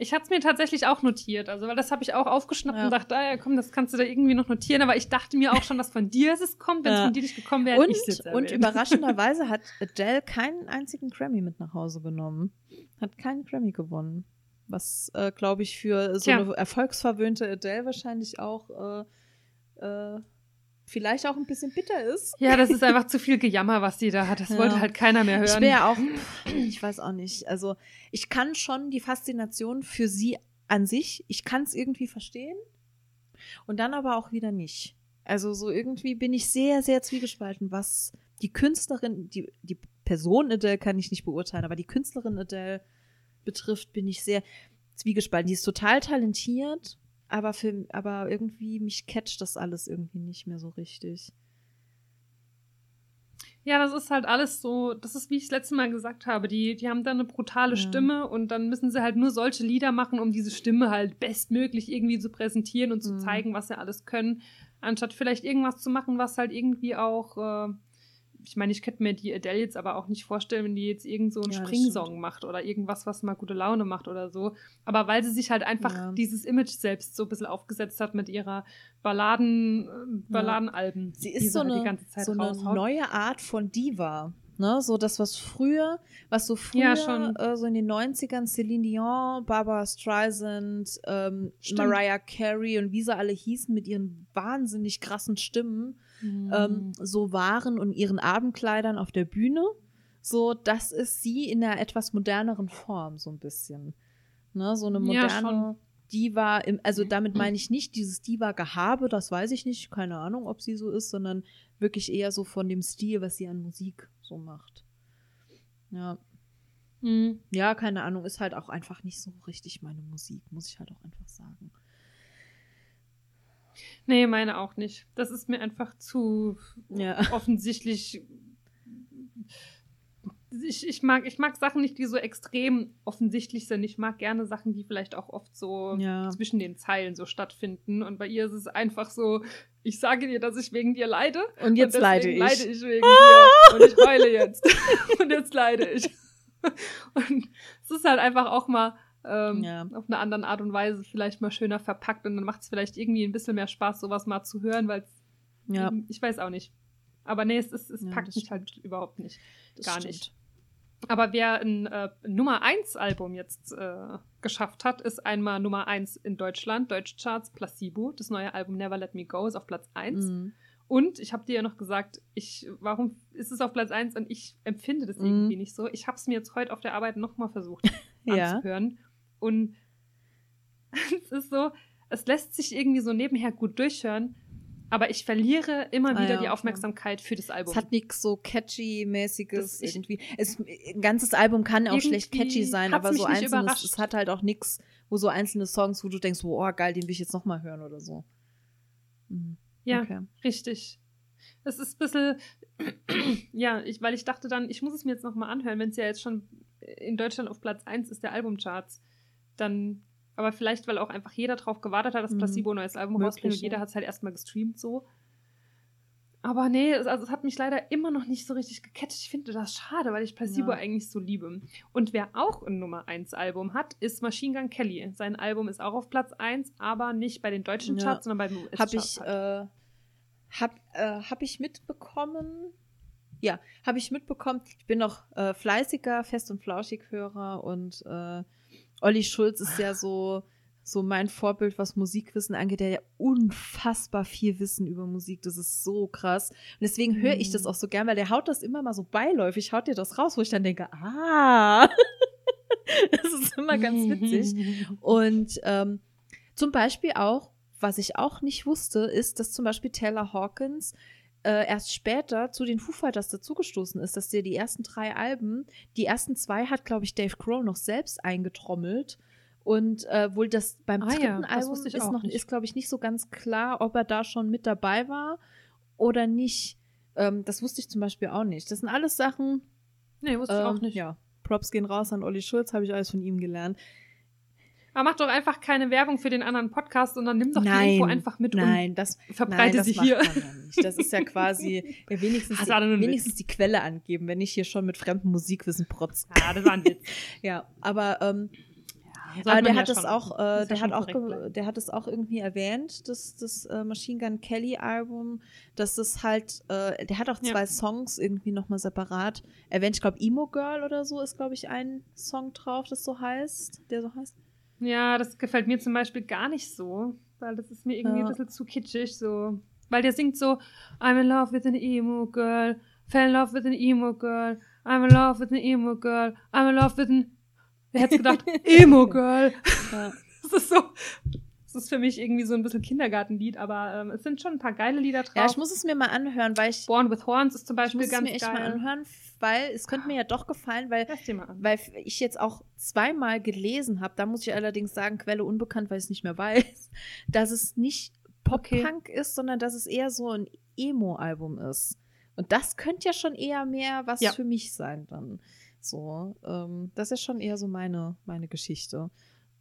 Ich hatte es mir tatsächlich auch notiert, also weil das habe ich auch aufgeschnappt Ja. und dachte, ah, ja, komm, das kannst du da irgendwie noch notieren. Aber ich dachte mir auch schon, dass von dir es kommt. Wenn es Ja. von dir nicht gekommen wäre, es Und, und überraschenderweise hat Adele keinen einzigen Grammy mit nach Hause genommen. Hat keinen Grammy gewonnen. Was, äh, glaube ich, für so Tja. eine erfolgsverwöhnte Adele wahrscheinlich auch äh, äh, vielleicht auch ein bisschen bitter ist. Ja, das ist einfach zu viel Gejammer, was die da hat. Das Ja. wollte halt keiner mehr Ich hören. wäre auch, ich weiß auch nicht. Also ich kann schon die Faszination für sie an sich, ich kann es irgendwie verstehen und dann aber auch wieder nicht. Also so irgendwie bin ich sehr, sehr zwiegespalten, was die Künstlerin, die, die Person Adele kann ich nicht beurteilen, aber die Künstlerin Adele betrifft, bin ich sehr zwiegespalten. Die ist total talentiert, aber, für, aber irgendwie mich catcht das alles irgendwie nicht mehr so richtig. Ja, das ist halt alles so, das ist, wie ich es letzte Mal gesagt habe, die, die haben dann eine brutale Ja. Stimme und dann müssen sie halt nur solche Lieder machen, um diese Stimme halt bestmöglich irgendwie zu präsentieren und zu Mhm. zeigen, was sie alles können, anstatt vielleicht irgendwas zu machen, was halt irgendwie auch, äh, ich meine, ich könnte mir die Adele jetzt aber auch nicht vorstellen, wenn die jetzt irgend so einen Ja, Springsong macht oder irgendwas, was mal gute Laune macht oder so. Aber weil sie sich halt einfach Ja. dieses Image selbst so ein bisschen aufgesetzt hat mit ihrer Balladen, äh, Balladenalben. Sie ist so halt eine, die ganze Zeit so eine neue Art von Diva. Ne, so das, was früher, was so früher, Ja, schon. Äh, so in den 90ern, Celine Dion, Barbara Streisand, ähm. Mariah Carey und wie sie alle hießen mit ihren wahnsinnig krassen Stimmen, Mhm. ähm, so waren und ihren Abendkleidern auf der Bühne. So, das ist sie in einer etwas moderneren Form, so ein bisschen. Ne, so eine Ja, moderne schon. Diva, im, also damit meine ich nicht dieses Diva-Gehabe, das weiß ich nicht, keine Ahnung, ob sie so ist, sondern wirklich eher so von dem Stil, was sie an Musik so macht. Ja. Mhm. Ja, keine Ahnung, ist halt auch einfach nicht so richtig meine Musik, muss ich halt auch einfach sagen. Nee, meine auch nicht. Das ist mir einfach zu Ja. offensichtlich. Ich, ich, mag, ich mag Sachen nicht, die so extrem offensichtlich sind. Ich mag gerne Sachen, die vielleicht auch oft so Ja. zwischen den Zeilen so stattfinden. Und bei ihr ist es einfach so, ich sage dir, dass ich wegen dir leide. Und jetzt und leide ich. leide ich wegen dir. Und ich heule jetzt. und jetzt leide ich. Und es ist halt einfach auch mal ähm, Ja. auf eine andere Art und Weise vielleicht mal schöner verpackt und dann macht es vielleicht irgendwie ein bisschen mehr Spaß, sowas mal zu hören, weil Ja, ich weiß auch nicht. Aber nee, es, ist, es Ja, packt mich halt überhaupt nicht. gar stimmt. nicht. Aber wer ein äh, Nummer 1 Album jetzt äh, geschafft hat, ist einmal Nummer 1 in Deutschland, Deutschcharts, Placebo. Das neue Album Never Let Me Go ist auf Platz 1. Mhm. Und ich habe dir ja noch gesagt, ich, warum ist es auf Platz 1 und ich empfinde das Mhm. irgendwie nicht so. Ich habe es mir jetzt heute auf der Arbeit nochmal versucht anzuhören. Und es ist so, es lässt sich irgendwie so nebenher gut durchhören, aber ich verliere immer Ah wieder ja, die okay. Aufmerksamkeit für das Album. Es hat nichts so catchy-mäßiges irgendwie. Es, ein ganzes Album kann auch schlecht catchy sein, aber so einzelnes, es hat halt auch nichts, wo so einzelne Songs, wo du denkst, oh geil, den will ich jetzt nochmal hören oder so. Mhm. ja, Okay. richtig. Es ist ein bisschen, ja, ich, weil ich dachte dann, ich muss es mir jetzt nochmal anhören, wenn es ja jetzt schon in Deutschland auf Platz 1 ist der Albumcharts. Dann, aber vielleicht, weil auch einfach jeder drauf gewartet hat, dass Mhm. Placebo ein neues Album rausbringt und ja. jeder hat es halt erstmal gestreamt so. Aber nee, es, also es hat mich leider immer noch nicht so richtig gecatcht. Ich finde das schade, weil ich Placebo Ja. eigentlich so liebe. Und wer auch ein Nummer 1 Album hat, ist Machine Gun Kelly. Sein Album ist auch auf Platz 1, aber nicht bei den deutschen Ja. Charts, sondern bei den Hab US-Charts. ich, halt. äh, hab, äh, hab ich mitbekommen. Ja, habe ich mitbekommen. Ich bin noch äh, fleißiger Fest- und Flauschig-Hörer und äh, Olli Schulz ist ja so, so mein Vorbild, was Musikwissen angeht. Der ja unfassbar viel Wissen über Musik. Das ist so krass. Und deswegen höre ich das Mhm. auch so gern, weil der haut das immer mal so beiläufig, haut dir das raus, wo ich dann denke, ah, das ist immer ganz witzig. Und ähm, zum Beispiel auch, was ich auch nicht wusste, ist, dass zum Beispiel Taylor Hawkins äh, erst später zu den Foo Fighters dazugestoßen ist, dass der die ersten drei Alben, die ersten zwei hat, glaube ich, Dave Grohl noch selbst eingetrommelt. Und äh, wohl das beim Ah ja, dritten das Album ist auch noch, nicht. ist, glaube ich, nicht so ganz klar, ob er da schon mit dabei war oder nicht. Ähm, das wusste ich zum Beispiel auch nicht. Das sind alles Sachen, nee, wusste ich auch ähm, nicht. ja. Props gehen raus an Olli Schulz, habe ich alles von ihm gelernt. Aber mach doch einfach keine Werbung für den anderen Podcast, sondern nimm doch die Nein, Info einfach mit Nein, das, und verbreite Nein, das sie macht hier. Ja. Das ist ja quasi ja, wenigstens, Das die, wenigstens die Quelle angeben, wenn ich hier schon mit fremdem Musikwissen protz. Ja, das war ein Witz. Ja, aber, ähm, aber der ja hat es schon- auch, äh, ja der hat auch, korrekt der hat es auch irgendwie erwähnt, das, das äh, Machine Gun Kelly Album, dass es halt, äh, der hat auch Ja. zwei Songs irgendwie nochmal separat erwähnt. Ich glaube, Emo Girl oder so ist, glaube ich, ein Song drauf, das so heißt, der so heißt. Ja, das gefällt mir zum Beispiel gar nicht so, weil das ist mir irgendwie Ja. ein bisschen zu kitschig, so. Weil der singt so, I'm in love with an emo girl, fell in love with an emo girl, I'm in love with an emo girl, I'm in love with an, wer hätte gedacht, emo girl. Ja. Das ist so, das ist für mich irgendwie so ein bisschen Kindergartenlied, aber ähm, es sind schon ein paar geile Lieder drauf. ja, ich muss es mir mal anhören, weil ich, Born with Horns ist zum ich Beispiel muss es ganz mir echt mal geil. anhören, weil es könnte mir ja doch gefallen, weil weil ich jetzt auch zweimal gelesen habe, da muss ich allerdings sagen, Quelle unbekannt, weil ich es nicht mehr weiß, dass es nicht Pop-Punk ist, sondern dass es eher so ein Emo-Album ist. Und das könnte ja schon eher mehr was Ja. für mich sein dann. So, ähm, das ist schon eher so meine, meine Geschichte.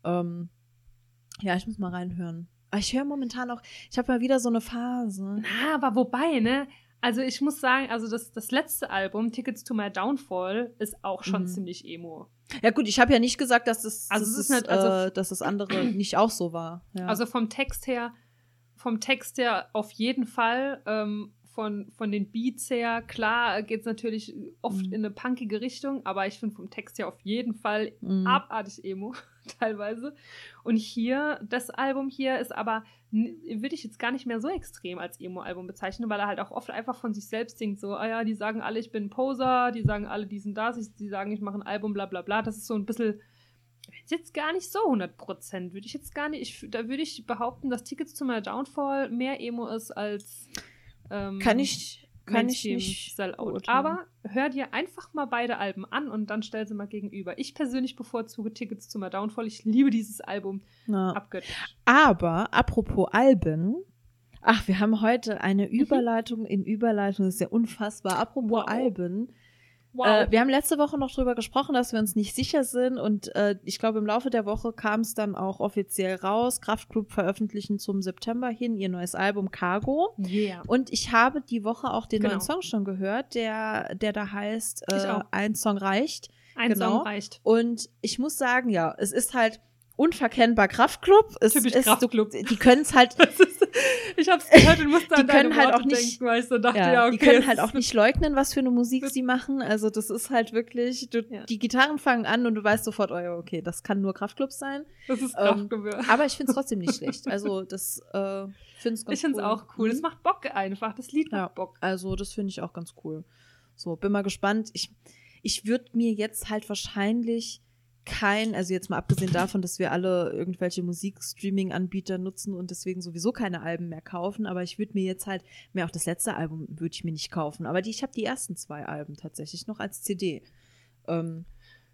Ähm, ja, ich muss mal reinhören. Aber ich höre momentan auch, ich habe mal wieder so eine Phase. Na, aber wobei, ne? Also ich muss sagen, also das, das letzte Album, Tickets to My Downfall, ist auch schon Mhm. ziemlich emo. Ja gut, ich habe ja nicht gesagt, dass das, Also das ist ist nicht- also- äh, dass das andere nicht auch so war. Ja. Also vom Text her, vom Text her auf jeden Fall. Ähm, von, von den Beats her. Klar geht es natürlich oft Mhm. in eine punkige Richtung, aber ich finde vom Text her auf jeden Fall Mhm. abartig Emo teilweise. Und hier, das Album hier ist aber, würde ich jetzt gar nicht mehr so extrem als Emo-Album bezeichnen, weil er halt auch oft einfach von sich selbst singt, so, ah ja, die sagen alle, ich bin ein Poser, die sagen alle, die sind das, die sagen, ich mache ein Album, bla bla bla. Das ist so ein bisschen, jetzt gar nicht so 100 Prozent, würde ich jetzt gar nicht, ich, da würde ich behaupten, dass Tickets to My Downfall mehr Emo ist als ähm, Kann ich, kann ich nicht. Aber hör dir einfach mal beide Alben an und dann stell sie mal gegenüber. Ich persönlich bevorzuge Tickets zu My Downfall. Ich liebe dieses Album Ja. abgöttisch. Aber apropos Alben. Ach, wir haben heute eine Überleitung in Überleitung. Das ist ja unfassbar. Apropos Wow. Alben. Wow. Äh, wir haben letzte Woche noch drüber gesprochen, dass wir uns nicht sicher sind. Und äh, ich glaube, im Laufe der Woche kam es dann auch offiziell raus. Kraftklub veröffentlichen zum September hin ihr neues Album Cargo. yeah. Und ich habe die Woche auch den Genau. neuen Song schon gehört, der, der da heißt äh. Ein Song reicht. Ein genau. Song reicht. Und ich muss sagen, ja, es ist halt unverkennbar Kraftklub. Es Typisch ist, Kraftklub. Die können es halt, ich hab's gehört und musste Die an können halt Worte auch nicht- denken, weil ich so dachte, ja, ja, okay. die können halt auch nicht leugnen, was für eine Musik Das- sie machen. Also das ist halt wirklich, du, Ja. die Gitarren fangen an und du weißt sofort, oh okay, das kann nur Kraftklub sein. Das ist ähm, Kraftklub. ja. Aber ich finde es trotzdem nicht schlecht. Also das äh, finde ganz Ich finde es cool. auch cool. Mhm. Es macht Bock einfach. Das Lied macht Bock. Also das finde ich auch ganz cool. So, bin mal gespannt. Ich, ich würde mir jetzt halt wahrscheinlich kein, also jetzt mal abgesehen davon, dass wir alle irgendwelche Musikstreaming-Anbieter nutzen und deswegen sowieso keine Alben mehr kaufen, aber ich würde mir jetzt halt, mehr auch das letzte Album würde ich mir nicht kaufen, aber die, ich habe die ersten zwei Alben tatsächlich noch als CD. Ähm,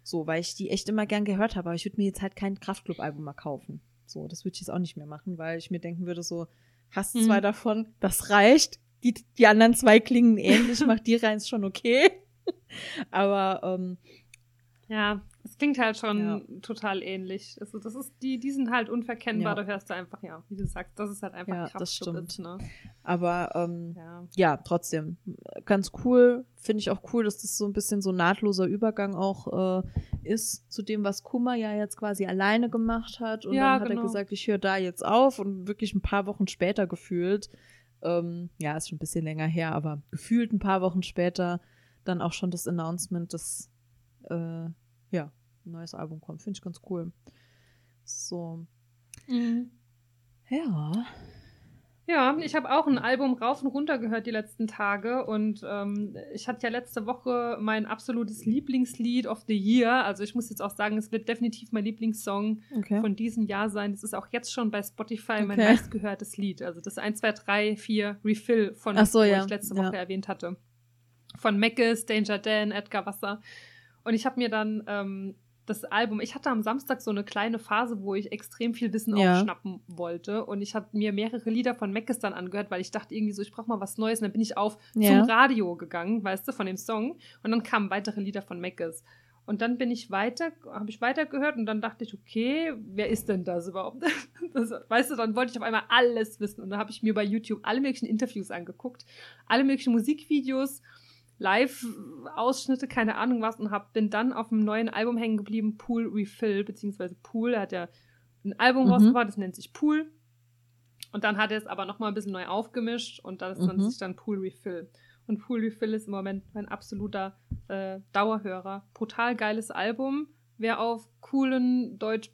so, weil ich die echt immer gern gehört habe, aber ich würde mir jetzt halt kein Kraftclub-Album mehr kaufen. So, das würde ich jetzt auch nicht mehr machen, weil ich mir denken würde, so, hast Mhm. zwei davon, das reicht. Die, die anderen zwei klingen ähnlich, mach die rein, ist schon okay. Aber ähm, Ja, es klingt halt schon Ja. total ähnlich. Also das ist, die, die sind halt unverkennbar, Ja. da hörst du einfach, ja, wie du sagst, das ist halt einfach Ja, das stimmt. ist, ne? aber ähm, Ja. ja, trotzdem. Ganz cool. Finde ich auch cool, dass das so ein bisschen so ein nahtloser Übergang auch äh, ist zu dem, was Kummer ja jetzt quasi alleine gemacht hat. Und dann hat genau. er gesagt, ich höre da jetzt auf und wirklich ein paar Wochen später gefühlt, ähm, ja, ist schon ein bisschen länger her, aber gefühlt ein paar Wochen später dann auch schon das Announcement, dass äh, ja, ein neues Album kommt. Finde ich ganz cool. So. Mhm. Ja. Ja, ich habe auch ein Album rauf und runter gehört die letzten Tage und ähm, ich hatte ja letzte Woche mein absolutes Lieblingslied of the Year. Also ich muss jetzt auch sagen, es wird definitiv mein Lieblingssong Okay. von diesem Jahr sein. Das ist auch jetzt schon bei Spotify mein Okay. meistgehörtes Lied. Also das 1, 2, 3, 4 Refill von, so, ja. ich letzte Ja. Woche erwähnt hatte. Von Meckes, Danger Dan, Edgar Wasser. Und ich habe mir dann ähm, das Album, ich hatte am Samstag so eine kleine Phase, wo ich extrem viel Wissen Ja. aufschnappen wollte. Und ich habe mir mehrere Lieder von Meckes dann angehört, weil ich dachte irgendwie so, ich brauche mal was Neues. Und dann bin ich auf Ja. zum Radio gegangen, weißt du, von dem Song. Und dann kamen weitere Lieder von Meckes. Und dann bin ich weiter, habe ich weitergehört und dann dachte ich, okay, wer ist denn das überhaupt? Das, weißt du, dann wollte ich auf einmal alles wissen. Und dann habe ich mir bei YouTube alle möglichen Interviews angeguckt, alle möglichen Musikvideos, Live-Ausschnitte, keine Ahnung was, und hab, bin dann auf dem neuen Album hängen geblieben, Pool Refill, beziehungsweise Pool. Er hat ja ein Album Mhm. rausgebracht, das nennt sich Pool. Und dann hat er es aber nochmal ein bisschen neu aufgemischt und das Mhm. nennt sich dann Pool Refill. Und Pool Refill ist im Moment mein absoluter äh, Dauerhörer. Brutal geiles Album. Wer auf coolen Deutsch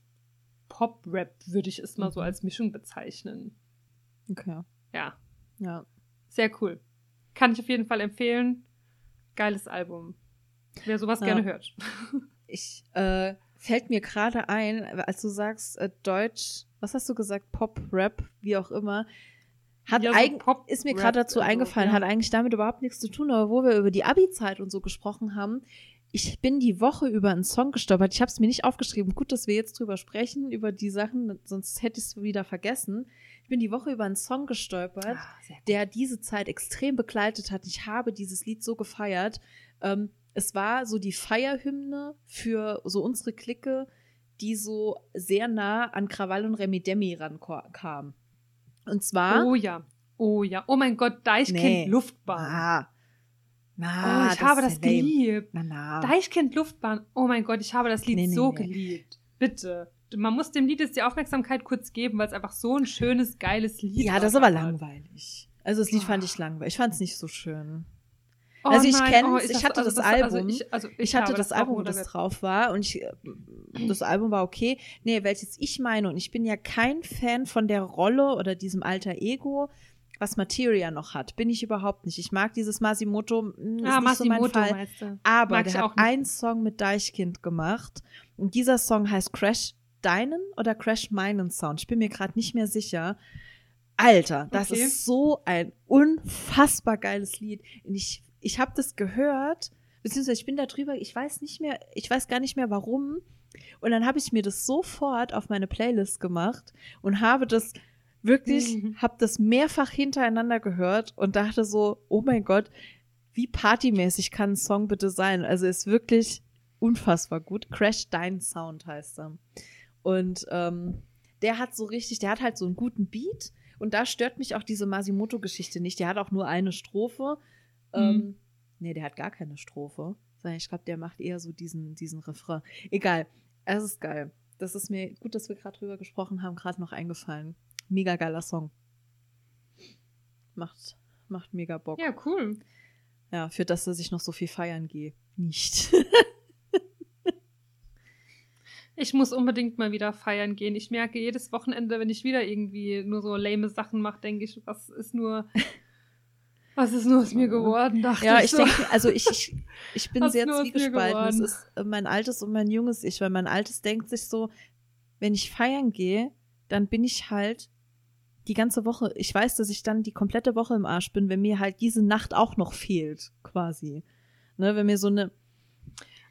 Pop-Rap würde ich es mal so Mhm. als Mischung bezeichnen. Okay. Ja, Ja. sehr cool. Kann ich auf jeden Fall empfehlen. Geiles Album. Wer sowas Ja. gerne hört. Ich äh, fällt mir gerade ein, als du sagst äh, Deutsch, was hast du gesagt, Pop, Rap, wie auch immer, hat Ja, so Pop, ist mir gerade dazu also, eingefallen, ja. hat eigentlich damit überhaupt nichts zu tun, aber wo wir über die Abi-Zeit und so gesprochen haben, ich bin die Woche über einen Song gestolpert. Ich habe es mir nicht aufgeschrieben. Gut, dass wir jetzt drüber sprechen, über die Sachen, sonst hätte ich es wieder vergessen. Ich bin die Woche über einen Song gestolpert, Ah, der diese Zeit extrem begleitet hat. Ich habe dieses Lied so gefeiert. Ähm, es war so die Feierhymne für so unsere Clique, die so sehr nah an Krawall und Remi Demi rankam. Und zwar. Oh ja. Oh ja. Oh mein Gott, Deichkind Nee. Luftbahn. Ah. Na, oh, ich habe das ja lame. geliebt. Na, na. Deichkind Luftbahn. Oh mein Gott, ich habe das Lied Nee, nee, so geliebt. Bitte. Man muss dem Lied jetzt die Aufmerksamkeit kurz geben, weil es einfach so ein schönes, geiles Lied Ja, das ist war aber langweilig. Also das Lied fand ich langweilig. Ich fand es nicht so schön. Oh also ich kenn's, oh, ich das- hatte also das Also Album. ich, also ich, Ich hatte das auch Album, wo das drauf war und ich, das Album war okay. Nee, welches ich meine und ich bin ja kein Fan von der Rolle oder diesem alter Ego, was Materia noch hat. Bin ich überhaupt nicht. Ich mag dieses Masimoto, mh, ist Ah, nicht so mein Masimoto Fall. meinst du. Aber Mag der ich hat einen Song mit Deichkind gemacht und dieser Song heißt Crash Deinen oder Crash Meinen Sound. Ich bin mir gerade nicht mehr sicher. Alter, das Okay. ist so ein unfassbar geiles Lied. Ich, ich habe das gehört, beziehungsweise ich bin da drüber, ich weiß nicht mehr, ich weiß gar nicht mehr warum. Und dann habe ich mir das sofort auf meine Playlist gemacht und habe das wirklich, Mhm. habe das mehrfach hintereinander gehört und dachte so, oh mein Gott, wie partymäßig kann ein Song bitte sein? Also ist wirklich unfassbar gut. Crash Dein Sound heißt er. Und ähm, der hat so richtig, der hat halt so einen guten Beat und da stört mich auch diese Masimoto-Geschichte nicht. Der hat auch nur eine Strophe. Ähm, Mhm. nee, der hat gar keine Strophe. Ich glaube, der macht eher so diesen, diesen Refrain. Egal. Es ist geil. Das ist mir gut, dass wir gerade drüber gesprochen haben, gerade noch eingefallen. Mega geiler Song. Macht, macht mega Bock. Ja, cool. Ja, für das, dass ich noch so viel feiern gehe. Nicht. Ich muss unbedingt mal wieder feiern gehen. Ich merke jedes Wochenende, wenn ich wieder irgendwie nur so lame Sachen mache, denke ich, was ist nur, was ist nur aus mir geworden? Dachte ja, ich ich so. denke, also ich, ich, ich bin sehr zwiegespalten. Es ist äh, mein altes und mein junges Ich, weil mein altes denkt sich so, wenn ich feiern gehe, dann bin ich halt die ganze Woche, ich weiß, dass ich dann die komplette Woche im Arsch bin, wenn mir halt diese Nacht auch noch fehlt, quasi. Ne, wenn mir so eine,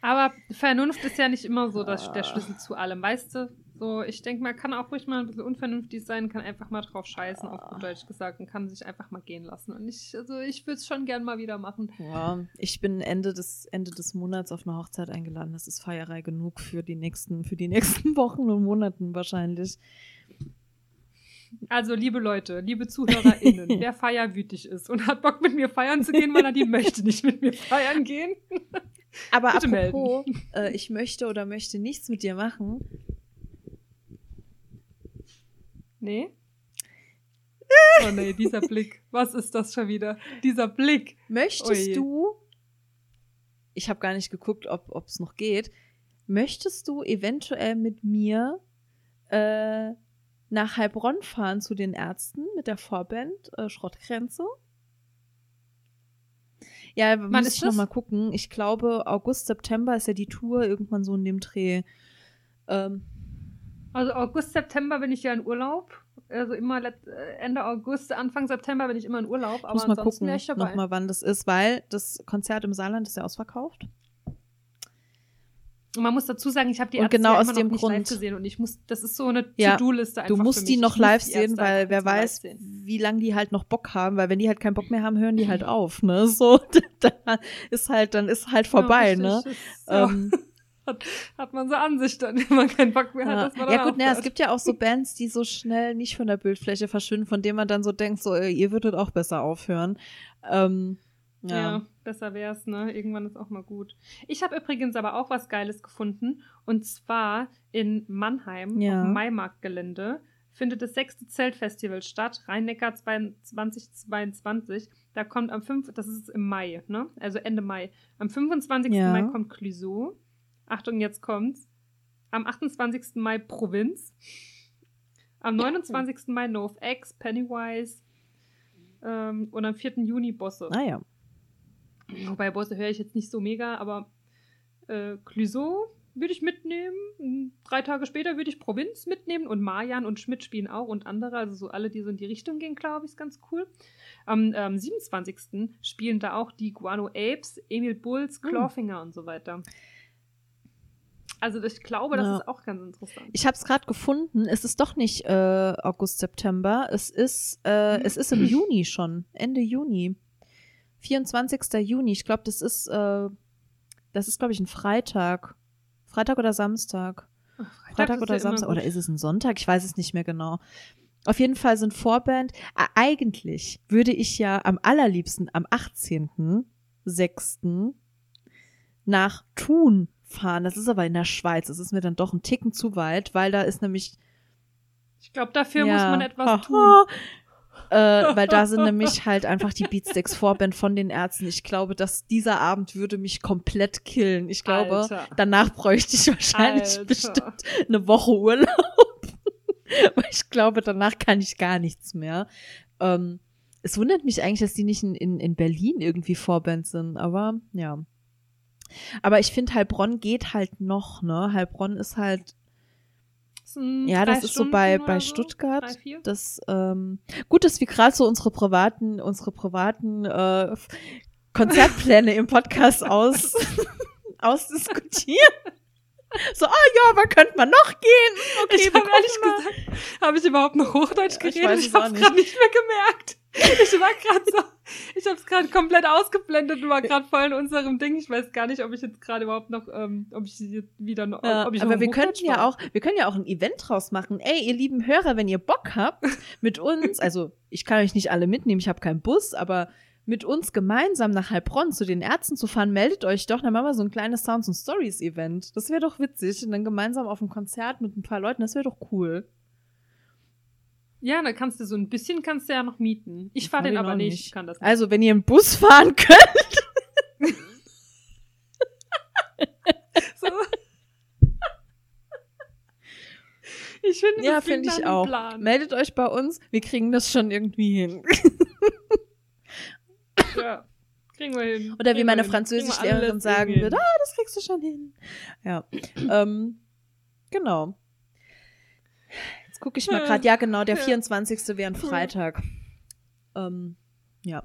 Aber Vernunft ist ja nicht immer so das, Ah. der Schlüssel zu allem, weißt du? So, ich denke, man kann auch ruhig mal ein bisschen unvernünftig sein, kann einfach mal drauf scheißen, auf Ah. gut Deutsch gesagt, und kann sich einfach mal gehen lassen. Und ich, also ich würde es schon gern mal wieder machen. ja, ich bin Ende des, Ende des Monats auf eine Hochzeit eingeladen. Das ist Feierei genug für die nächsten, für die nächsten Wochen und Monaten wahrscheinlich. Also, liebe Leute, liebe ZuhörerInnen, wer feierwütig ist und hat Bock mit mir feiern zu gehen, weil er die möchte nicht mit mir feiern gehen. Aber Bitte apropos, äh, ich möchte oder möchte nichts mit dir machen. Nee? Oh nee, dieser Blick. Was ist das schon wieder? Dieser Blick. Möchtest Ui. du, ich habe gar nicht geguckt, ob es noch geht, möchtest du eventuell mit mir äh, nach Heilbronn fahren zu den Ärzten mit der Vorband äh, Schrottgrenze? Ja, Wann muss ich noch das? mal gucken. Ich glaube, August, September ist ja die Tour, irgendwann so in dem Dreh. Ähm, Also August, September bin ich ja in Urlaub. Also immer äh, Ende August, Anfang September bin ich immer in Urlaub. ich Aber muss mal gucken, wäre ich dabei. noch mal, wann das ist, weil das Konzert im Saarland ist ja ausverkauft. Und man muss dazu sagen, ich habe die Und Ärzte genau ja aus dem nicht live Grund. gesehen und ich muss, das ist so eine Ja, To-Do-Liste einfach Du musst die noch live die sehen, weil wer weiß, wie lange die halt noch Bock haben, weil wenn die halt keinen Bock mehr haben, hören die halt auf, ne? So, da ist halt, dann ist halt vorbei, ja, ne? richtig, ja, Ähm, hat, hat man so Ansicht dann, wenn man keinen Bock mehr hat, ja, dass man dann ja gut, ne, es gibt ja auch so Bands, die so schnell nicht von der Bildfläche verschwinden, von denen man dann so denkt, so, ihr würdet auch besser aufhören. Ähm, Ja. Ja. besser wär's, ne? Irgendwann ist auch mal gut. Ich habe übrigens aber auch was Geiles gefunden. Und zwar in Mannheim Ja. auf dem Maimarktgelände findet das sechste Zeltfestival statt, Rhein-Neckar 2022. Da kommt am 5., das ist im Mai, ne? Also Ende Mai. Am 25. Ja. Mai kommt Clouseau. Achtung, jetzt kommt's. Am 28. Mai Provinz. Am 29. Mai NoFX, Pennywise. Ähm, und am 4. Juni Bosse. Ah ja. Wobei Bosse höre ich jetzt nicht so mega, aber äh, Clouseau würde ich mitnehmen. Mm, Drei Tage später würde ich Provinz mitnehmen und Marjan und Schmidt spielen auch und andere, also so alle, die so in die Richtung gehen, glaube ich, ist ganz cool. Am ähm, 27. spielen da auch die Guano Apes, Emil Bulls, Hm. Clawfinger und so weiter. Also ich glaube, das Ja. ist auch ganz interessant. Ich habe es gerade gefunden. Es ist doch nicht äh, August, September. Es ist, äh, es ist im Juni schon. Ende Juni. 24. Juni. Ich glaube, das ist, äh, das ist, glaube ich, ein Freitag. Freitag oder Samstag. Freitag ist oder ja Samstag. Oder ist es ein Sonntag? Ich weiß es nicht mehr genau. Auf jeden Fall sind Vorband. Äh, eigentlich würde ich ja am allerliebsten am 18.06. nach Thun fahren. Das ist aber in der Schweiz. Das ist mir dann doch ein Ticken zu weit, weil da ist nämlich Ich glaube, dafür ja, muss man etwas tun. Äh, weil da sind nämlich halt einfach die Beatsteaks Vorband von den Ärzten. Ich glaube, dass dieser Abend würde mich komplett killen. Ich glaube, Alter. danach bräuchte ich wahrscheinlich Alter. bestimmt eine Woche Urlaub. Weil ich glaube, danach kann ich gar nichts mehr. Ähm, es wundert mich eigentlich, dass die nicht in, in, in Berlin irgendwie Vorband sind, aber ja. Aber ich finde, Heilbronn geht halt noch, ne? Heilbronn ist halt ja, das ist so bei, Stunden bei oder so. Stuttgart. Drei? Das, ähm, gut, dass wir gerade so unsere privaten, unsere privaten äh, Konzertpläne im Podcast aus, ausdiskutieren. So, ah ja, aber könnte man noch gehen? Okay, ich habe ehrlich mal. gesagt, habe ich überhaupt noch Hochdeutsch Ja, ich geredet? weiß Ich, habe es gerade nicht mehr gemerkt. Ich war gerade so, ich habe es gerade komplett ausgeblendet und war gerade voll in unserem Ding. Ich weiß gar nicht, ob ich jetzt gerade überhaupt noch, ähm, ob ich jetzt wieder noch, Ja, ob ich aber noch wir könnten ja auch, wir können ja auch ein Event draus machen. Ey, ihr lieben Hörer, wenn ihr Bock habt, mit uns, also ich kann euch nicht alle mitnehmen, ich habe keinen Bus, aber mit uns gemeinsam nach Heilbronn zu den Ärzten zu fahren, meldet euch doch, dann machen wir so ein kleines Sounds and Stories Event. Das wäre doch witzig. Und dann gemeinsam auf einem Konzert mit ein paar Leuten, das wäre doch cool. Ja, dann kannst du so ein bisschen kannst du ja noch mieten. Ich Ich fahr fahr den aber nicht. nicht. Ich kann das nicht. Also, wenn ihr einen Bus fahren könnt, So. Ich finde, ja, das klingt finde ich auch. Plan. Meldet euch bei uns, wir kriegen das schon irgendwie hin. Ja. Kriegen wir hin. Oder wie meine Französischlehrerin sagen würde, ah, das kriegst du schon hin. Ja, ähm, genau. Jetzt gucke ich mal gerade, ja genau, der Ja. 24. wäre ein Freitag. Ähm, ja,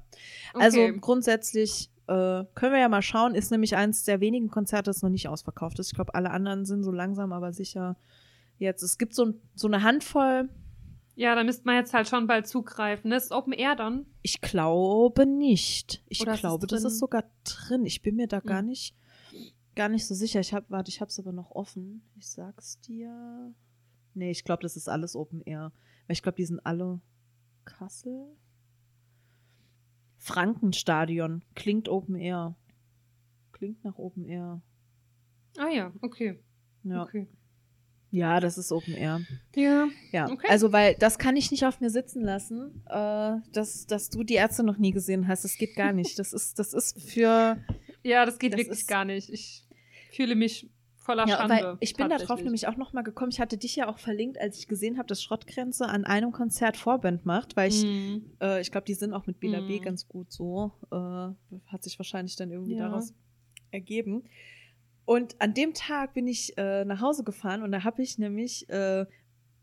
also Okay. grundsätzlich äh, können wir ja mal schauen, ist nämlich eins der wenigen Konzerte, das noch nicht ausverkauft ist. Ich glaube, alle anderen sind so langsam, aber sicher jetzt. Es gibt so, so eine Handvoll, Ja, da müsste man jetzt halt schon bald zugreifen. Das ist Open Air dann. Ich glaube nicht. Ich Oder ist glaube, das drin? ist sogar drin. Ich bin mir da gar Mhm. nicht, gar nicht so sicher. Ich habe, warte, ich habe es aber noch offen. Ich sag's dir. Nee, ich glaube, das ist alles Open Air. Weil ich glaube, die sind alle Kassel. Frankenstadion. Klingt Open Air. Klingt nach Open Air. Ah ja, okay. Ja, Okay. Ja das ist Open Air. Ja. Ja, Okay. also weil das kann ich nicht auf mir sitzen lassen, äh, dass, dass du die Ärzte noch nie gesehen hast. Das geht gar nicht. Das ist, das ist für Ja, das geht Das wirklich ist- gar nicht. Ich fühle mich voller ja, Schande. weil ich bin da drauf tatsächlich. nämlich auch noch mal gekommen. Ich hatte dich ja auch verlinkt, als ich gesehen habe, dass Schrottgrenze an einem Konzert Vorband macht, weil ich, Mhm. äh, ich glaube, die sind auch mit Bela B Mhm. ganz gut so. Äh, hat sich wahrscheinlich dann irgendwie Ja. daraus ergeben. Und an dem Tag bin ich äh, nach Hause gefahren und da habe ich nämlich äh,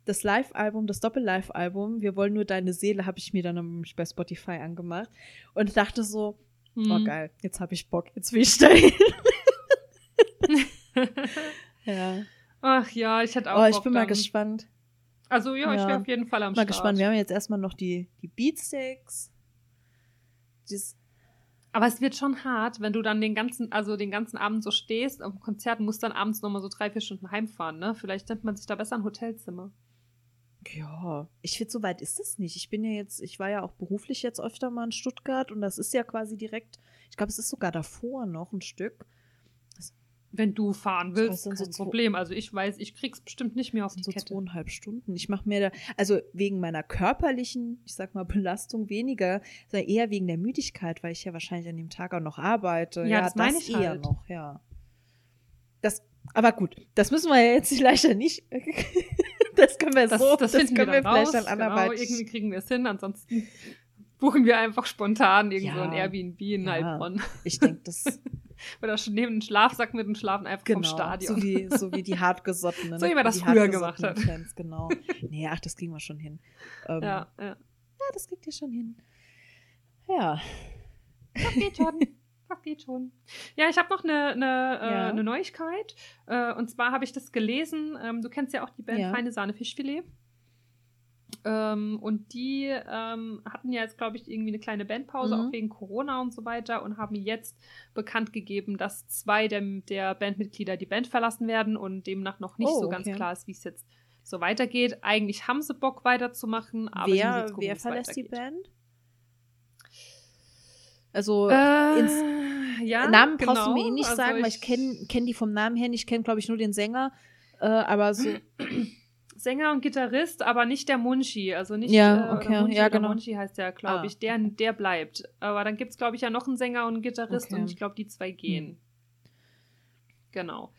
das Live-Album, das Doppel-Live-Album, Wir wollen nur deine Seele, habe ich mir dann nämlich bei Spotify angemacht und dachte so, oh Mhm. geil, jetzt habe ich Bock, jetzt will ich dahin. ja. Ach ja, ich hätte auch Oh, ich Bock bin mal dann. gespannt. Also ja, ich Ja. wäre auf jeden Fall am Mal Start. gespannt. Wir haben jetzt erstmal noch die, die Beatsticks. Dies, Aber es wird schon hart, wenn du dann den ganzen, also den ganzen Abend so stehst am Konzert und musst dann abends nochmal so drei, vier Stunden heimfahren, ne? Vielleicht nimmt man sich da besser ein Hotelzimmer. ja, ich finde, so weit ist es nicht. Ich bin ja jetzt, ich war ja auch beruflich jetzt öfter mal in Stuttgart und das ist ja quasi direkt, ich glaube, es ist sogar davor noch ein Stück. Wenn du fahren Das willst, sind so kein zwei- Problem. Also ich weiß, ich krieg's bestimmt nicht mehr auf Das die so Kette. zweieinhalb Stunden. Ich mache mir da, also wegen meiner körperlichen, ich sag mal, Belastung weniger, sondern eher wegen der Müdigkeit, weil ich ja wahrscheinlich an dem Tag auch noch arbeite. Ja, das meine ich eher halt. noch, ja. Das, aber gut, das müssen wir ja jetzt leider nicht. das können wir Das, so, das, wir können dann vielleicht raus. dann Genau, anderweitig. irgendwie kriegen wir es hin. Ansonsten buchen wir einfach spontan irgendwo Ja. ein Airbnb in Ja. Heilbronn. Ich denke, das Oder schon neben den Schlafsack mit dem Schlafen einfach vom genau, Stadion. so wie, so wie die hartgesottenen. So wie man das früher gemacht hat. Fans, genau. Nee, ach, das kriegen wir schon hin. Ähm, ja. ja, ja. das kriegt ihr schon hin. Ja. Das geht schon. Das geht schon. Ja, ich habe noch eine, eine, Ja. äh, eine Neuigkeit. Äh, und zwar habe ich das gelesen. Ähm, du kennst ja auch die Band Ja. Feine Sahne Fischfilet. Ähm, und die ähm, hatten ja jetzt, glaube ich, irgendwie eine kleine Bandpause, Mhm. auch wegen Corona und so weiter, und haben jetzt bekannt gegeben, dass zwei der, der Bandmitglieder die Band verlassen werden und demnach noch nicht Oh, so ganz okay. klar ist, wie es jetzt so weitergeht. Eigentlich haben sie Bock weiterzumachen, aber wer jetzt gucken, wer verlässt die. Band? Also, Äh, ins ja, Namen brauchst du genau. mir eh nicht Also sagen, weil ich kenne kenn die vom Namen her nicht, kenne, glaube ich, nur den Sänger. Äh, aber so, Sänger und Gitarrist, aber nicht der Munchi. Also nicht Ja, äh, okay, oder Munchi ja, genau. Munchi heißt der, glaube Ah. ich. Der, der bleibt. Aber dann gibt es, glaube ich, ja noch einen Sänger und einen Gitarrist Okay. Hm. und ich glaube, die zwei gehen. Genau.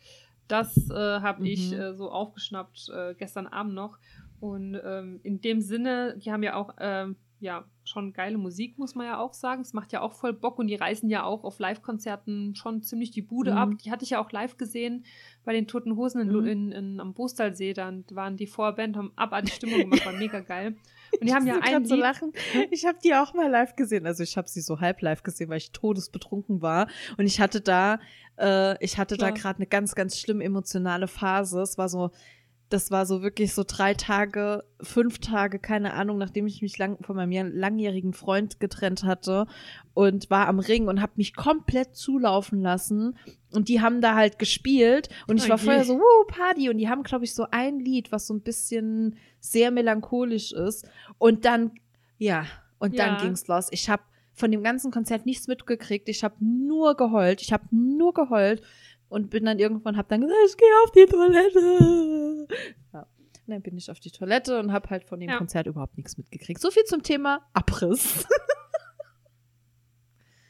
Das äh, habe ich Mhm. äh, so aufgeschnappt äh, gestern Abend noch. Und ähm, in dem Sinne, die haben ja auch ähm, ja schon geile Musik, muss man ja auch sagen. Es macht ja auch voll Bock und die reißen ja auch auf Live-Konzerten schon ziemlich die Bude Mhm. ab. Die hatte ich ja auch live gesehen bei den Toten Hosen in, Mhm. in, in, am Bostalsee. Dann waren die Vorband, haben abartig Stimmung gemacht, war mega geil. Und die haben ja ein so lachen. Ich habe die auch mal live gesehen. Also ich habe sie so halb live gesehen, weil ich todesbetrunken war. Und ich hatte da, äh, ich hatte da Klar. gerade eine ganz, ganz schlimm emotionale Phase. Es war so, das war so wirklich so drei Tage, fünf Tage, keine Ahnung, nachdem ich mich lang, von meinem langjährigen Freund getrennt hatte und war am Ring und habe mich komplett zulaufen lassen. Und die haben da halt gespielt und ich Oh war vorher so, wuh, Party. Und die haben, glaube ich, so ein Lied, was so ein bisschen sehr melancholisch ist. Und dann, ja, und dann Ja. ging's los. Ich habe von dem ganzen Konzert nichts mitgekriegt. Ich habe nur geheult. Ich habe nur geheult und bin dann irgendwann, hab dann gesagt, ich gehe auf die Toilette. Ja. Und dann bin ich auf die Toilette und habe halt von dem Ja. Konzert überhaupt nichts mitgekriegt. So viel zum Thema Abriss.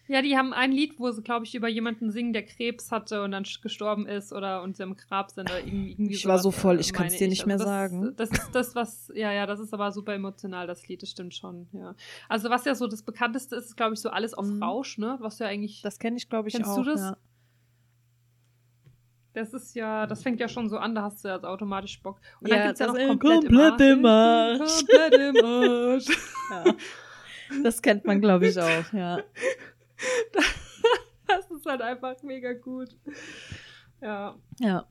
ja, die haben ein Lied, wo sie, glaube ich, über jemanden singen, der Krebs hatte und dann gestorben ist oder und sie im Grab sind oder irgendwie, irgendwie Ich war so voll, äh, ich kann's meine dir nicht mehr das, sagen. Das ist das, was, ja, ja, das ist aber super emotional, das Lied, das stimmt schon, ja. Also was ja so das bekannteste ist, ist, glaube ich, so alles auf Mhm. Rausch, ne, was ja eigentlich, das, kenne ich, glaube ich, Kennst auch. du das? Ja. Ist ja, das fängt ja schon so an, da hast du ja automatisch Bock. Und Ja, dann gibt's ja das noch komplett, komplett im. Arsch. Komplett im Arsch. Ja. Das kennt man, glaube ich, auch, ja. Das ist halt einfach mega gut. Ja. Ja.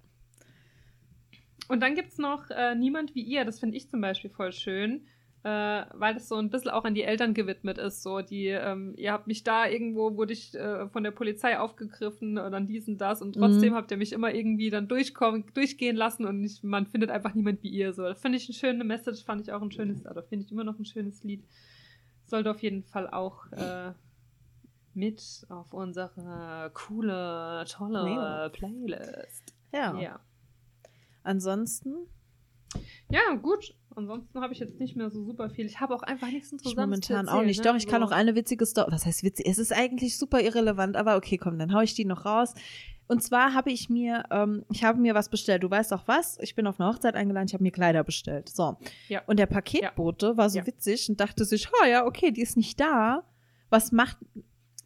Und dann gibt's noch äh, Niemand wie ihr. Das finde ich zum Beispiel voll schön, äh, weil das so ein bisschen auch an die Eltern gewidmet ist. So, die, ähm, ihr habt mich da irgendwo, wurde ich äh, von der Polizei aufgegriffen und dann dies und das und trotzdem Mhm. habt ihr mich immer irgendwie dann durchkommen, durchgehen lassen und ich, man findet einfach niemand wie ihr. So, das finde ich eine schöne Message, fand ich auch ein schönes, oder finde ich immer noch ein schönes Lied. Sollte auf jeden Fall auch äh, mit auf unsere coole, tolle. Playlist. Ja. ja. Ansonsten, Ja, gut. Ansonsten habe ich jetzt nicht mehr so super viel. Ich habe auch einfach nichts ich Interessantes momentan zu auch erzählen, nicht. ne? Doch, ich kann So. noch eine witzige Story. Was heißt witzig? Es ist eigentlich super irrelevant, aber okay, komm, dann hau ich die noch raus. Und zwar habe ich mir, ähm, ich habe mir was bestellt. Du weißt auch was? Ich bin auf eine Hochzeit eingeladen, ich habe mir Kleider bestellt. So. Ja. Und der Paketbote war so Ja. witzig und dachte sich, oh ja, okay, die ist nicht da. Was macht,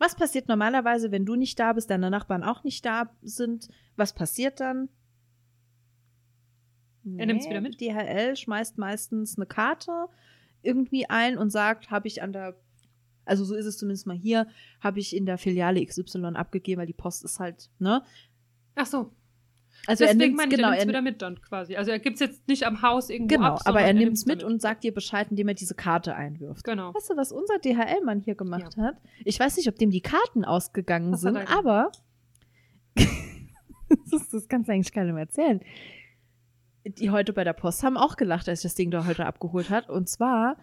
was passiert normalerweise, wenn du nicht da bist, deine Nachbarn auch nicht da sind? Was passiert dann? Er nimmt's wieder mit. DHL schmeißt meistens eine Karte irgendwie ein und sagt, habe ich an der, also so ist es zumindest mal hier, habe ich in der Filiale XY abgegeben, weil die Post ist halt, ne? Ach so. Also er Deswegen nimmt meine ich, genau, er er, wieder mit dann quasi. Also er gibt's jetzt nicht am Haus irgendwo genau, ab, aber er sondern nimmt's mit damit. und sagt dir Bescheid, indem er diese Karte einwirft. Genau. Weißt du, was unser DHL-Mann hier gemacht hat? Ich weiß nicht, ob dem die Karten ausgegangen Was sind, er aber das, das kannst du eigentlich keinem erzählen. Die heute bei der Post haben auch gelacht, als ich das Ding da heute abgeholt hat. Und zwar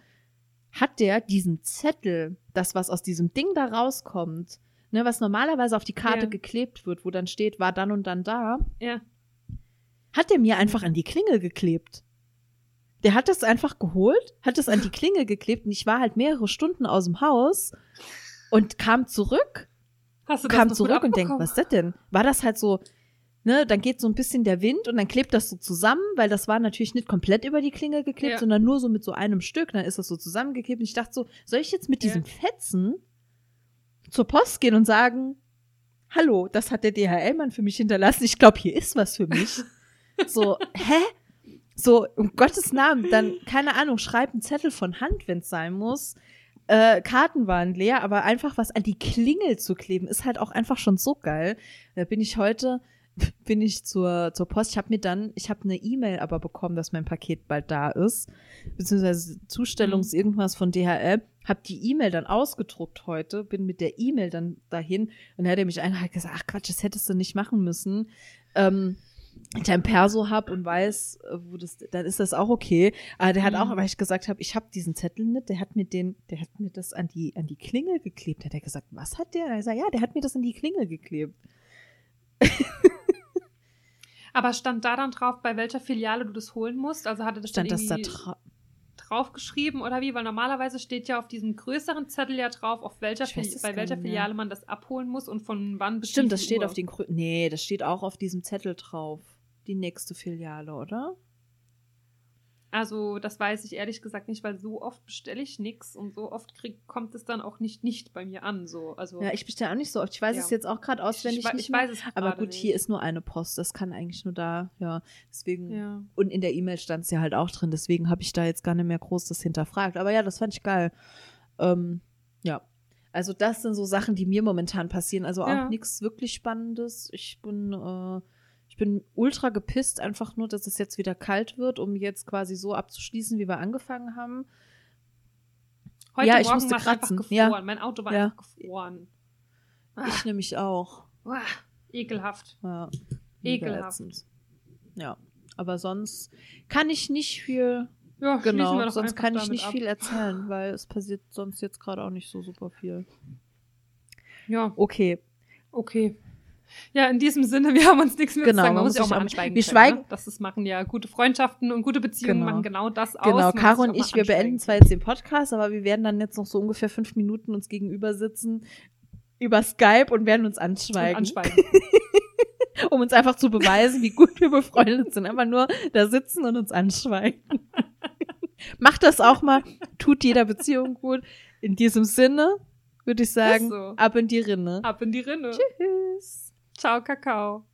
hat der diesen Zettel, das, was aus diesem Ding da rauskommt, ne, was normalerweise auf die Karte Ja. geklebt wird, wo dann steht, war dann und dann da, Ja. hat der mir einfach an die Klingel geklebt. Der hat das einfach geholt, hat das an die Klingel geklebt und ich war halt mehrere Stunden aus dem Haus und kam zurück, Hast du das kam zurück und denk, abbekommen? was ist das denn? War das halt so, ne, dann geht so ein bisschen der Wind und dann klebt das so zusammen, weil das war natürlich nicht komplett über die Klingel geklebt, Ja. sondern nur so mit so einem Stück, dann ist das so zusammengeklebt und ich dachte so, soll ich jetzt mit Ja. diesem Fetzen zur Post gehen und sagen, hallo, das hat der DHL-Mann für mich hinterlassen, ich glaube, hier ist was für mich. so, hä? So, um Gottes Namen, dann, keine Ahnung, schreib einen Zettel von Hand, wenn es sein muss. Äh, Karten waren leer, aber einfach was an die Klingel zu kleben, ist halt auch einfach schon so geil. Da bin ich heute, bin ich zur, zur Post. Ich habe mir dann, ich habe eine E-Mail aber bekommen, dass mein Paket bald da ist, beziehungsweise Zustellungs irgendwas von DHL. Hab die E-Mail dann ausgedruckt heute, bin mit der E-Mail dann dahin und dann hat er mich einfach gesagt, ach Quatsch, das hättest du nicht machen müssen. Ähm, ich ein Perso hab und weiß, äh, wo das, dann ist das auch okay. Aber der hat auch, Mhm. weil ich gesagt habe, ich habe diesen Zettel nicht, der hat mir den, der hat mir das an die, an die Klingel geklebt. Hat er gesagt, was hat der? Er sagt, ja, der hat mir das an die Klingel geklebt. Aber stand da dann drauf, bei welcher Filiale du das holen musst? Also hatte das Stand dann das da drauf? draufgeschrieben oder wie? Weil normalerweise steht ja auf diesem größeren Zettel ja drauf, auf welcher weiß bei welcher. Filiale man das abholen muss und von wann bis Stimmt, das steht Uhr. auf den Nee, das steht auch auf diesem Zettel drauf. Die nächste Filiale, oder? Also, das weiß ich ehrlich gesagt nicht, weil so oft bestelle ich nichts und so oft krieg, kommt es dann auch nicht nicht bei mir an. So. Also, Ja, ich bestelle auch nicht so oft. Ich weiß Ja. es jetzt auch gerade auswendig ich, we- nicht ich weiß es Aber gut, nicht. hier ist nur eine Post. Das kann eigentlich nur da, ja. Deswegen. Ja. Und in der E-Mail stand es ja halt auch drin. Deswegen habe ich da jetzt gar nicht mehr groß das hinterfragt. Aber ja, das fand ich geil. Ähm, ja. Also, das sind so Sachen, die mir momentan passieren. Also auch Ja. nichts wirklich Spannendes. Ich bin, äh, ich bin ultra gepisst, einfach nur, dass es jetzt wieder kalt wird, um jetzt quasi so abzuschließen, wie wir angefangen haben. Heute Ja, ich Morgen musste war es einfach kratzen. gefroren. Ja. Mein Auto war Ja. einfach gefroren. Ah, Ich nämlich auch. uah, ekelhaft. Ja. Ekelhaft. Ätzend. Ja. Aber sonst kann ich nicht viel, Ja, genau, sonst kann ich nicht ab. viel erzählen, weil es passiert sonst jetzt gerade auch nicht so super viel. Ja, Okay. okay. Ja, in diesem Sinne, wir haben uns nichts mehr Genau, zu sagen. Man man muss ja muss auch sich mal anschweigen wir können. schweigen- Ne? Das ist, machen ja gute Freundschaften und gute Beziehungen Genau. machen genau das aus. Genau, Man muss Caro sich und ich, wir beenden anschweigen. zwar jetzt den Podcast, aber wir werden dann jetzt noch so ungefähr fünf Minuten uns gegenüber sitzen über Skype und werden uns Und anschweigen, anschweigen. um uns einfach zu beweisen, wie gut wir befreundet sind. Einfach nur da sitzen und uns anschweigen. Macht das auch mal, tut jeder Beziehung gut. In diesem Sinne würde ich sagen, so. ab in die Rinne. Ab in die Rinne. Tschüss. Tchau, Cacau.